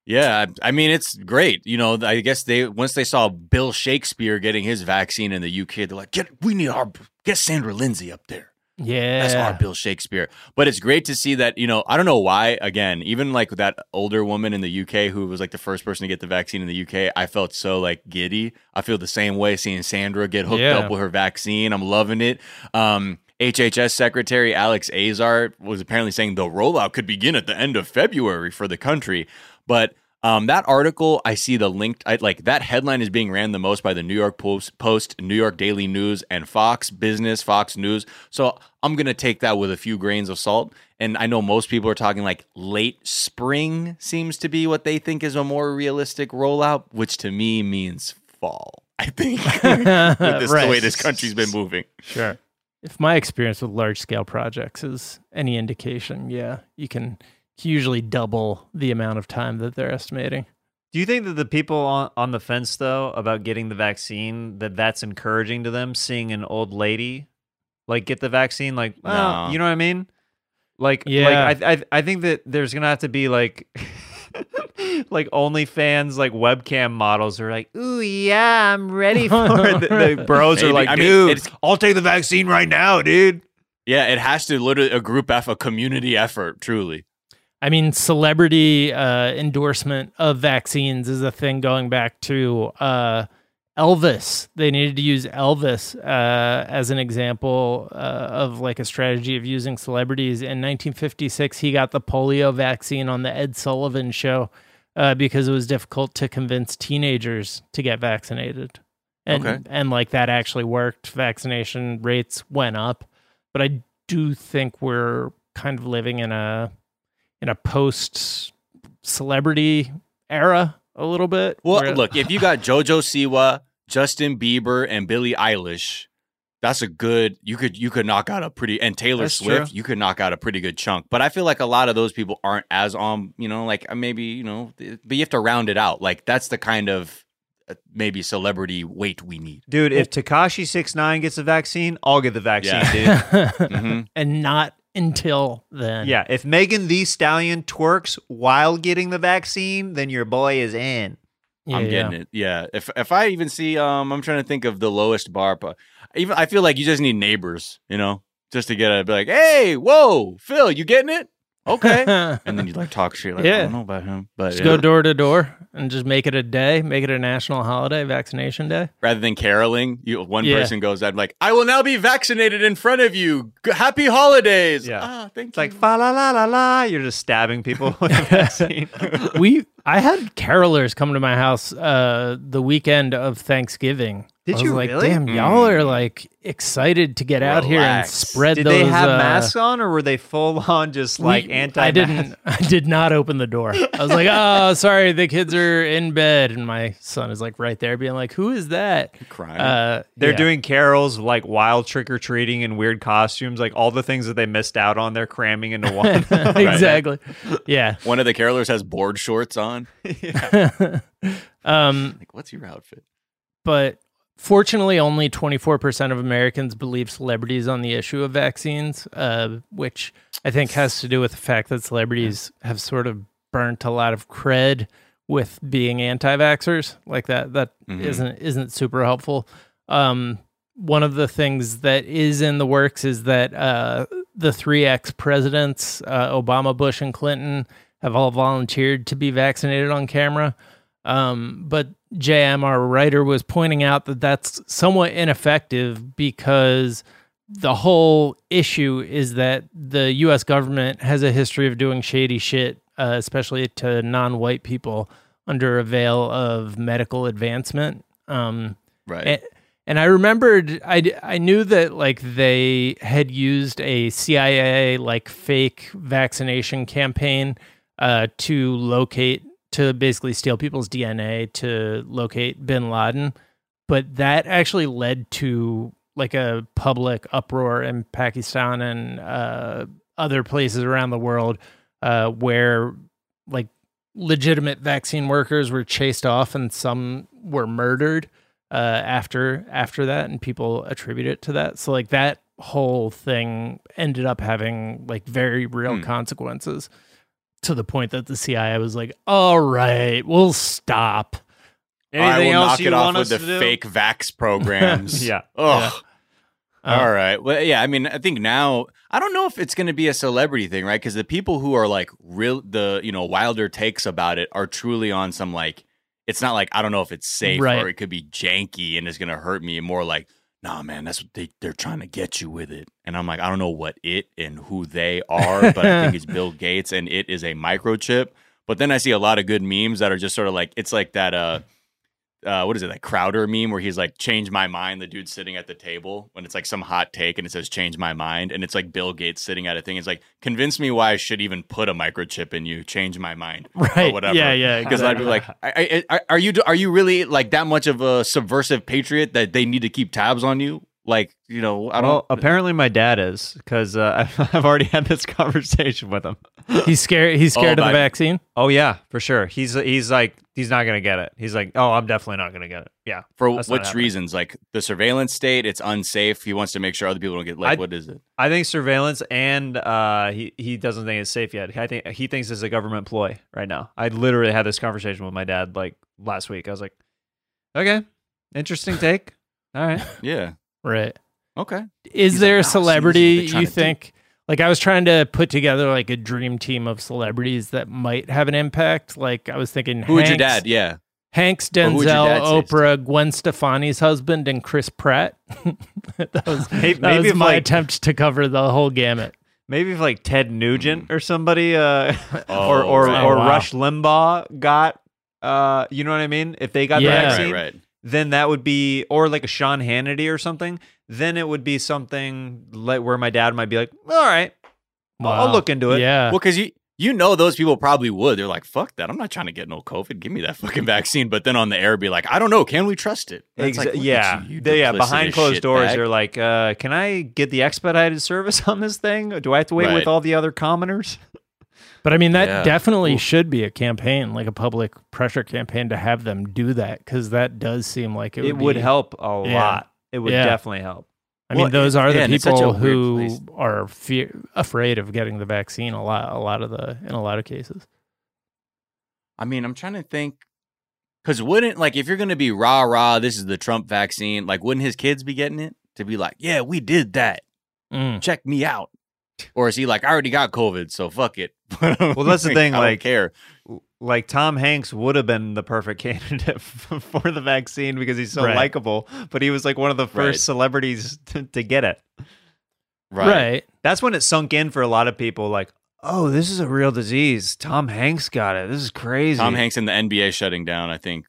Speaker 2: Yeah, I I mean it's great. You know, I guess they once they saw Bill Shakespeare getting his vaccine in the UK, they're like, "Get we need our get Sandra Lindsay up there."
Speaker 1: Yeah.
Speaker 2: That's our Bill Shakespeare. But it's great to see that, you know, I don't know why, again, even like that older woman in the UK who was like the first person to get the vaccine in the UK, I felt so like giddy. I feel the same way seeing Sandra get hooked
Speaker 1: Yeah.
Speaker 2: up with her vaccine. I'm loving it. Um, HHS Secretary Alex Azar was apparently saying the rollout could begin at the end of February for the country. But um, that article, I see the link. I, like that headline is being ran the most by the New York Post, Post, New York Daily News, and Fox Business, Fox News. So I'm gonna take that with a few grains of salt. And I know most people are talking like late spring seems to be what they think is a more realistic rollout, which to me means fall. I think [LAUGHS] with this, the way this country's been moving.
Speaker 1: Sure. If my experience with large scale projects is any indication, yeah, you can usually double the amount of time that they're estimating.
Speaker 3: Do you think that the people on, on the fence though about getting the vaccine that that's encouraging to them seeing an old lady like get the vaccine like well,
Speaker 2: No.
Speaker 3: Ah, you know what I mean? Like
Speaker 1: Yeah.
Speaker 3: like I, I I think that there's going to have to be like [LAUGHS] like OnlyFans like webcam models are like, "Ooh, yeah, I'm ready for it." [LAUGHS] The, the bros are
Speaker 2: Maybe.
Speaker 3: like,
Speaker 2: I mean,
Speaker 3: "Dude,
Speaker 2: it's-
Speaker 3: I'll take the vaccine right now, dude."
Speaker 2: Yeah, it has to literally a group F, a community effort, truly.
Speaker 1: I mean, celebrity uh, endorsement of vaccines is a thing going back to uh, Elvis. They needed to use Elvis uh, as an example uh, of like a strategy of using celebrities. In 1956, he got the polio vaccine on the Ed Sullivan Show uh, because it was difficult to convince teenagers to get vaccinated. And,
Speaker 2: Okay.
Speaker 1: and like that actually worked. Vaccination rates went up, but I do think we're kind of living in a in a post celebrity era a little bit.
Speaker 2: Well,
Speaker 1: where-
Speaker 2: look, if you got [LAUGHS] JoJo Siwa, Justin Bieber, and Billie Eilish, that's a good. You could you could knock out a pretty and Taylor
Speaker 3: That's
Speaker 2: Swift.
Speaker 3: true.
Speaker 2: You could knock out a pretty good chunk. But I feel like a lot of those people aren't as on. You know, like uh, maybe you know, but you have to round it out. Like that's the kind of uh, maybe celebrity weight we need.
Speaker 3: Dude, if Tekashi Six Nine gets a vaccine, I'll get the vaccine,
Speaker 2: Yeah.
Speaker 3: dude. [LAUGHS]
Speaker 2: Mhm.
Speaker 1: and not until then.
Speaker 3: Yeah, if Megan Thee Stallion twerks while getting the vaccine, then your boy is in.
Speaker 1: Yeah,
Speaker 2: I'm
Speaker 1: yeah.
Speaker 2: getting it. Yeah. If if I even see, um, I'm trying to think of the lowest bar. But even I feel like you just need neighbors. You know, just to get a be like, hey, whoa, Phil, you getting it? Okay. [LAUGHS] and then you like talk shit. Like, I don't know about him, but
Speaker 1: Just
Speaker 2: yeah.
Speaker 1: go door to door and just make it a day, make it a national holiday, vaccination day.
Speaker 2: rather than caroling, you one
Speaker 1: Yeah.
Speaker 2: person goes out like, "I will now be vaccinated in front of you. G- Happy holidays!"
Speaker 3: Yeah.
Speaker 2: ah, thank
Speaker 3: It's like fa la la la la. You're just stabbing people [LAUGHS] with a vaccine.
Speaker 1: we I had carolers come to my house uh the weekend of Thanksgiving.
Speaker 3: Did
Speaker 1: I was
Speaker 3: you
Speaker 1: like,
Speaker 3: really?
Speaker 1: Damn, y'all are like excited to get out here and spread
Speaker 3: Did
Speaker 1: those.
Speaker 3: they have
Speaker 1: uh,
Speaker 3: masks on, or were they full on just
Speaker 1: we-
Speaker 3: like anti?
Speaker 1: I didn't. [LAUGHS] I did not open the door. I was like, [LAUGHS] "Oh, sorry, the kids are in bed," and my son is like right there, being like, "Who is that?"
Speaker 2: crying.
Speaker 1: Uh,
Speaker 3: They're
Speaker 1: yeah.
Speaker 3: doing carols like wild trick or treating in weird costumes, like all the things that they missed out on. They're cramming into one. [LAUGHS]
Speaker 1: exactly. Yeah.
Speaker 2: One of the carolers has board shorts on.
Speaker 1: Um,
Speaker 2: Like, what's your outfit?
Speaker 1: but fortunately, only 24% of Americans believe celebrities on the issue of vaccines, uh, which I think has to do with the fact that celebrities have sort of burnt a lot of cred with being anti-vaxxers. Like that, that
Speaker 2: Mhm.
Speaker 1: not isn't super helpful. Um, one of the things that is in the works is that uh, the three ex presidents, uh, Obama, Bush, and Clinton, have all volunteered to be vaccinated on camera. Um, but JM, our writer, was pointing out that that's somewhat ineffective because the whole issue is that the U.S. government has a history of doing shady shit, uh, especially to non-white people, under a veil of medical advancement. Um,
Speaker 2: Right.
Speaker 1: and, and I remembered, I, I knew that like they had used a CIA like fake vaccination campaign uh, to locate, to basically steal people's DNA to locate bin Laden. But that actually led to like a public uproar in Pakistan and uh, other places around the world uh, where like legitimate vaccine workers were chased off and some were murdered uh, after after that, and people attribute it to that. So like that whole thing ended up having like very real
Speaker 2: Hmm.
Speaker 1: consequences to the point that the CIA was like, "All right, we'll stop."
Speaker 2: I
Speaker 3: Anything
Speaker 2: will
Speaker 3: else
Speaker 2: knock it off with the
Speaker 3: do?
Speaker 2: fake vax [LAUGHS] programs.
Speaker 3: Yeah.
Speaker 2: Ugh.
Speaker 1: Uh,
Speaker 2: All right. Well, yeah. I mean, I think now I don't know if it's going to be a celebrity thing, right? Because the people who are like real, the you know wilder takes about it are truly on some like. It's not like I don't know if it's safe
Speaker 1: Right.
Speaker 2: or it could be janky and it's going to hurt me. More like, nah, man, that's what they they're trying to get you with it. And I'm like, I don't know what it and who they are, but I think it's [LAUGHS] Bill Gates and it is a microchip. But then I see a lot of good memes that are just sort of like it's like that. uh uh, what is it, that Crowder meme where he's like, change my mind, the dude sitting at the table when it's like some hot take and it says change my mind. And it's like Bill Gates sitting at a thing. It's like, convince me why I should even put a microchip in you, change my mind.
Speaker 1: Right.
Speaker 2: Or whatever.
Speaker 1: Yeah, yeah,
Speaker 2: Because I'd be like, I, I, I- are you are you really like that much of a subversive patriot that they need to keep tabs on you? Like, you know, I don't.
Speaker 3: Well, apparently my dad is because uh, [LAUGHS] I've, I've already had this [LAUGHS] conversation with him. [LAUGHS]
Speaker 1: He's scared. He's
Speaker 2: Oh,
Speaker 1: scared of the
Speaker 2: but-
Speaker 1: vaccine.
Speaker 3: Oh yeah, for sure. He's he's like he's not gonna get it. He's like, oh, I'm definitely not gonna get it. Yeah,
Speaker 2: for
Speaker 3: that's
Speaker 2: which reasons? Like the surveillance state, it's unsafe. He wants to make sure other people don't get. Like,
Speaker 3: I-
Speaker 2: what is it?
Speaker 3: I think surveillance and uh, he he doesn't think it's safe yet. I think he thinks it's a government ploy right now. I literally had this conversation with my dad like last week. I was like, okay, interesting take. All right.
Speaker 2: Yeah.
Speaker 1: Right.
Speaker 2: Okay.
Speaker 1: Is
Speaker 2: He's
Speaker 1: there
Speaker 2: like,
Speaker 1: a
Speaker 2: "No, see, this is what
Speaker 1: celebrity
Speaker 2: they're
Speaker 1: you
Speaker 2: to do."
Speaker 1: think? Like I was trying to put together like a dream team of celebrities that might have an impact. Like I was thinking,
Speaker 2: Who would your dad? Yeah.
Speaker 1: Hanks,
Speaker 2: Or who would your
Speaker 1: Denzel,
Speaker 2: dad say?
Speaker 1: Oprah, Gwen Stefani's husband, and Chris Pratt. [LAUGHS] that [LAUGHS] was,
Speaker 3: Maybe-
Speaker 1: that
Speaker 3: maybe
Speaker 1: was my
Speaker 3: like-
Speaker 1: attempt to cover the whole gamut.
Speaker 3: Maybe if like Ted Nugent or somebody, uh, [LAUGHS] or
Speaker 2: Oh,
Speaker 3: or, or
Speaker 1: Oh, wow.
Speaker 3: Rush Limbaugh got, uh, you know what I mean? If they got
Speaker 1: Yeah.
Speaker 3: the
Speaker 1: Right,
Speaker 3: vaccine,
Speaker 2: Right. Right.
Speaker 3: Then that would be, or like a Sean Hannity or something. Then it would be something like where my dad might be like, all right, I'll- I'll look into it.
Speaker 1: Yeah.
Speaker 2: Well, because you you know those people probably would. They're like, "Fuck that! I'm not trying to get no COVID. Give me that [LAUGHS] fucking vaccine." But then on the air, be like, "I don't know. Can we trust it?"
Speaker 3: Exa-
Speaker 2: like,
Speaker 3: yeah,
Speaker 2: you, you
Speaker 3: They- yeah. Behind closed doors,
Speaker 2: shitbag.
Speaker 3: they're like, uh, "Can I get the expedited service [LAUGHS] on this thing? Do I have to wait
Speaker 2: Right.
Speaker 3: with all the other commoners?" [LAUGHS]
Speaker 1: But I mean, that
Speaker 2: Yeah.
Speaker 1: definitely
Speaker 2: Oof.
Speaker 1: should be a campaign, like a public pressure campaign to have them do that because that does seem like it,
Speaker 3: It,
Speaker 1: would,
Speaker 3: would
Speaker 1: be-
Speaker 3: help a
Speaker 1: Yeah.
Speaker 3: lot. It would
Speaker 1: Yeah.
Speaker 3: definitely help.
Speaker 1: I mean,
Speaker 2: Well,
Speaker 1: those are the
Speaker 2: yeah, and it's such a
Speaker 1: people who are fear, afraid of getting the vaccine. A lot, a lot of the in a lot of cases.
Speaker 2: I mean, I'm trying to think. Because wouldn't like if you're gonna be rah rah, this is the Trump vaccine. Like, wouldn't his kids be getting it to be like, "Yeah, we did that.
Speaker 1: Mm.
Speaker 2: Check me out." Or is he like, I already got COVID, so fuck it. [LAUGHS]
Speaker 3: Well, that's the thing,
Speaker 2: I don't
Speaker 3: like-
Speaker 2: care.
Speaker 3: like Tom Hanks would have been the perfect [LAUGHS] candidate for the vaccine because he's so
Speaker 1: Right.
Speaker 3: likable, but he was like one of the first
Speaker 2: Right.
Speaker 3: celebrities to, to get it.
Speaker 2: Right.
Speaker 1: right.
Speaker 3: That's when it sunk in for a lot of people like, "Oh, this is a real disease. Tom Hanks got it. This is crazy."
Speaker 2: Tom Hanks and the NBA shutting down. I think.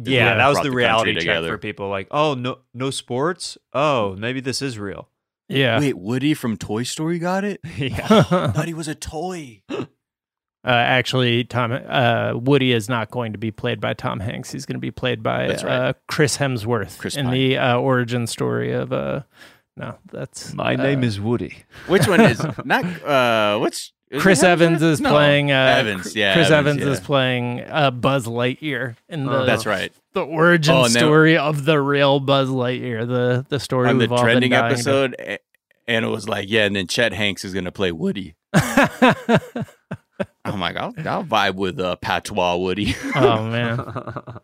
Speaker 2: is
Speaker 3: Yeah, that was
Speaker 2: brought
Speaker 3: the reality check
Speaker 2: together.
Speaker 3: for people like, "Oh, no no sports? Oh, maybe this is real."
Speaker 1: Yeah.
Speaker 2: Wait, Woody from Toy Story got it? [LAUGHS]
Speaker 3: yeah.
Speaker 1: uh, [LAUGHS]
Speaker 2: thought he was a toy.
Speaker 1: actually, Tom uh, Woody is not going to be played by Tom Hanks. He's going to be played by
Speaker 2: right.
Speaker 1: uh, Chris Hemsworth
Speaker 2: Chris
Speaker 1: in
Speaker 2: Pine.
Speaker 1: the uh, origin story of. Uh, no, that's uh,
Speaker 3: is Woody.
Speaker 2: Which one is [LAUGHS] not? Uh, which is
Speaker 1: Chris Evans is
Speaker 2: No.
Speaker 1: playing. Uh,
Speaker 2: Evans, yeah,
Speaker 1: Chris
Speaker 2: Evans,
Speaker 1: Evans is playing uh, Buzz Lightyear in the.
Speaker 3: Oh,
Speaker 2: That's right.
Speaker 1: The origin
Speaker 2: Oh, and then-
Speaker 1: story of the real Buzz Lightyear, the the story
Speaker 2: On the
Speaker 1: we've all been
Speaker 2: trending
Speaker 1: dying to-
Speaker 2: episode, a- and it was like, yeah, and then Chet Hanks is gonna play Woody. [LAUGHS] I'm like, I'll, I'll vibe with uh, Patois Woody.
Speaker 1: oh man. [LAUGHS]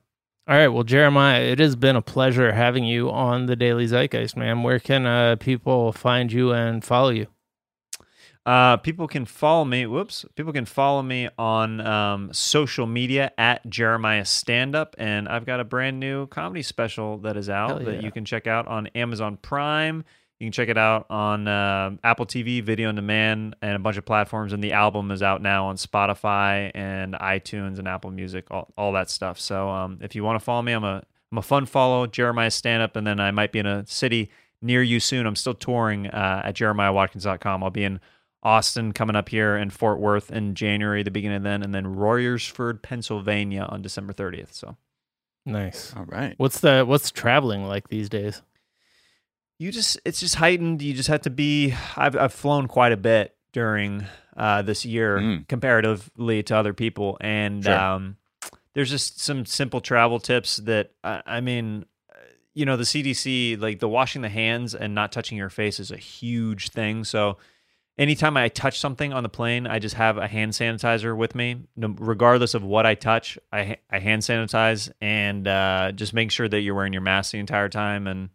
Speaker 1: All right, well, Jeremiah, it has been a pleasure having you on the Daily Zeitgeist, man. Where can uh, people find you and follow you?
Speaker 3: Uh, people can follow me. Whoops. People can follow me on um, social media at Jeremiah Stand Up, and I've got a brand new comedy special that is out
Speaker 1: Hell
Speaker 3: that you can check out on Amazon Prime. You can check it out on uh, Apple TV, Video on Demand, and a bunch of platforms. And the album is out now on Spotify and iTunes and Apple Music, all, all that stuff. So um, if you want to follow me, I'm a I'm a fun follow, Jeremiah Stand Up, and then I might be in a city near you soon. I'm still touring uh, at jeremiahwatkins.com. I'll be in Austin coming up here and Fort Worth in January, the beginning of then, and then Royersford, Pennsylvania on December 30th. So
Speaker 1: Nice.
Speaker 2: All right.
Speaker 1: What's the what's traveling like these days?
Speaker 3: you just it's just heightened. You just have to be. I've I've flown quite a bit during uh, this year
Speaker 2: Mm.
Speaker 3: comparatively to other people, and
Speaker 2: Sure.
Speaker 3: um, there's just some simple travel tips that I, I mean. You know the CDC, like the washing the hands and not touching your face, is a huge thing. So, anytime I touch something on the plane, I just have a hand sanitizer with me, no, regardless of what I touch. I I hand sanitize and uh, just make sure that you're wearing your mask the entire time, and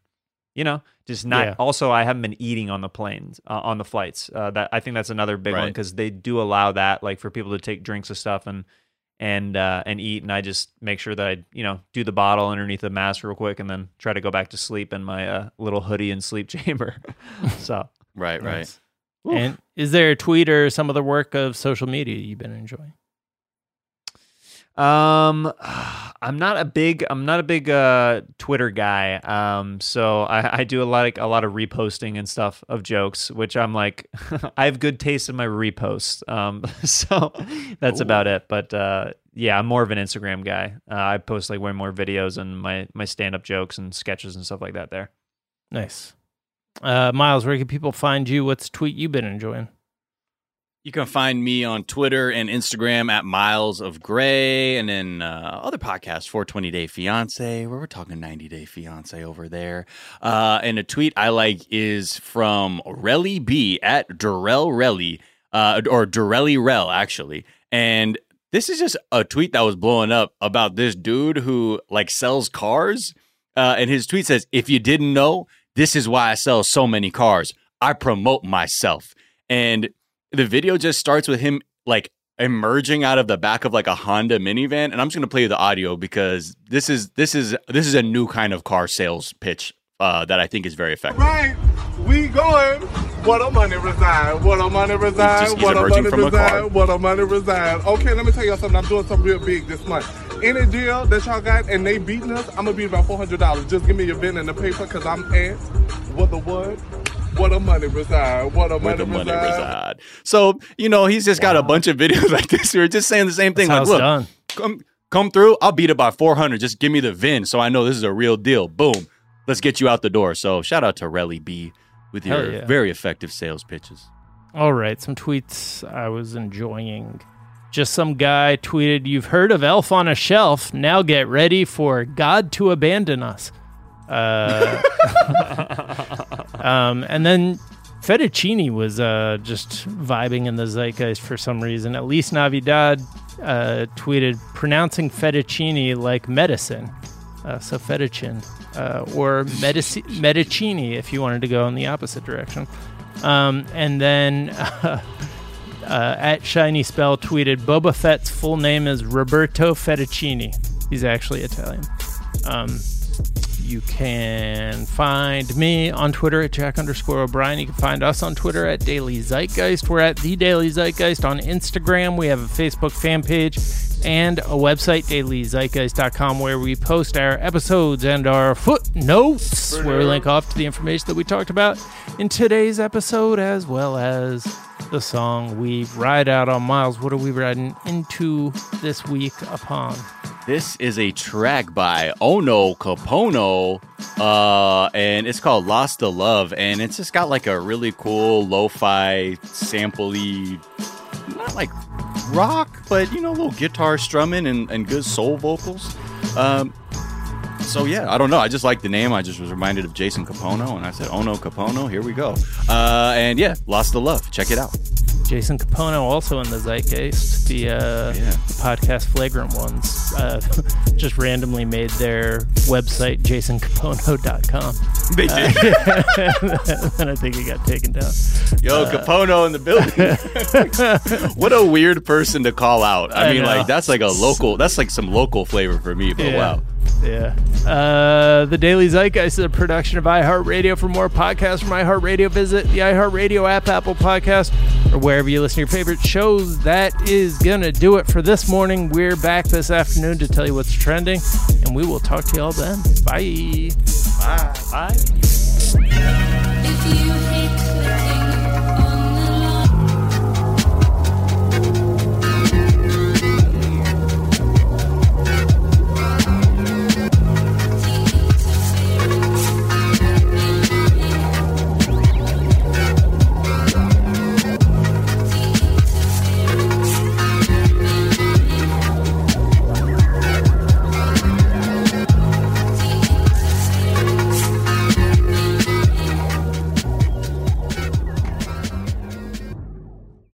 Speaker 3: you know, just not.
Speaker 1: Yeah.
Speaker 3: Also, I haven't been eating on the planes uh, on the flights. Uh, that I think that's another big one because they do allow that, like for people to take drinks of stuff and and uh, and eat, and I just make sure that I you know do the bottle underneath the mask real quick, and then try to go back to sleep in my uh, little hoodie and sleep [LAUGHS] chamber. so.
Speaker 2: Right. Right.
Speaker 1: Nice. And is there a tweet or some other work of social media you've been enjoying?
Speaker 3: Um, I'm not a big I'm not a big uh Twitter guy. Um, so I, I do a lot of, a lot of reposting and stuff of jokes, which I'm like [LAUGHS] I have good taste in my reposts. Um, [LAUGHS] so that's about it. But uh, yeah, I'm more of an Instagram guy. Uh, I post like way more videos and my my stand up jokes and sketches and stuff like that there.
Speaker 1: Nice. Uh, Miles, where can people find you? What's tweet you've been enjoying?
Speaker 2: You can find me on Twitter and Instagram at Miles of Gray, and then uh, other podcasts, 420 Day Fiance, where we're talking 90 Day Fiance over there. Uh, and a tweet I like is from Relly B at Durrell Relly, uh, or Durelli Rel, actually. And this is just a tweet that was blowing up about this dude who like sells cars. Uh, and his tweet says, If you didn't know, this is why I sell so many cars. I promote myself. And the video just starts with him like emerging out of the back of like a Honda minivan and I'm just going to play you the audio because this is this is this is a new kind of car sales pitch uh, that I think is very effective.
Speaker 5: Right, we going. What a money reside. What a money reside.
Speaker 2: just- he's
Speaker 5: What a money reside. What a money reside. Okay, let me tell y'all something. I'm doing something real big this month. Any deal that y'all got and they beating us, I'm gonna beat about four hundred dollars. Just give me your VIN and the paper, cause I'm at what the what? What a money reside. What a money
Speaker 2: the money
Speaker 5: reside.
Speaker 2: reside. So you know he's just got a bunch of [LAUGHS] videos like this. We are just saying the same thing.
Speaker 1: That's
Speaker 2: like,
Speaker 1: how
Speaker 2: look,
Speaker 1: done.
Speaker 2: come come through. I'll beat it by 400. Just give me the VIN so I know this is a real deal. Boom. Let's get you out the door. So shout out to Relly B with your
Speaker 1: yeah.
Speaker 2: very effective sales pitches.
Speaker 1: All right, some tweets I was enjoying. Just some guy tweeted, "You've heard of Elf on a Shelf? Now get ready for God to abandon us." Uh, [LAUGHS] um, and then Fettuccine was uh, just vibing in the zeitgeist for some reason. At least Navidad uh, tweeted, pronouncing fettuccine like medicine. Uh, so fettuccine, uh, or medici- medicini if you wanted to go in the opposite direction. Um, and then [LAUGHS] uh, at Shiny Spell tweeted Boba Fett's full name is Roberto Fettuccini. He's actually Italian. Um, you can find me on Twitter at Jack underscore O'Brien. You can find us on Twitter at Daily Zeitgeist. We're at The Daily Zeitgeist on Instagram. We have a Facebook fan page and a website, dailyzeitgeist.com, where we post our episodes and our footnotes, where we link off to the information that we talked about in today's episode, as well as the song we ride out on Miles. What are we riding into this week upon?
Speaker 2: This is a track by Ono Capono, uh, and it's called "Lost the Love," and it's just got like a really cool lo-fi, sampley, not like rock, but you know, a little guitar strumming and, and good soul vocals. Um, so yeah, I don't know. I just like the name. I just was reminded of Jason Kapono, and I said "Oh no, Capono. Here we go. Uh, and yeah, "Lost the Love." Check it out.
Speaker 1: Jason Kapono also in the zeitgeist. The, uh,
Speaker 2: Yeah.
Speaker 1: the podcast Flagrant Ones uh, [LAUGHS] just randomly made their website jasonkapono.com.
Speaker 2: They did. [LAUGHS]
Speaker 1: and I think it got taken down.
Speaker 2: Yo, Capono in the building. [LAUGHS] what a weird person to call out. I,
Speaker 1: I
Speaker 2: mean,
Speaker 1: know.
Speaker 2: like that's like a local. That's like some local flavor for me. But
Speaker 1: Yeah.
Speaker 2: wow.
Speaker 1: Yeah. Uh, the Daily Zeitgeist is a production of iHeartRadio. For more podcasts from iHeartRadio, visit the iHeartRadio app, Apple Podcast, or wherever you listen to your favorite shows. That is going to do it for this morning. We're back this afternoon to tell you what's trending, and we will talk to you all then. Bye.
Speaker 3: Bye.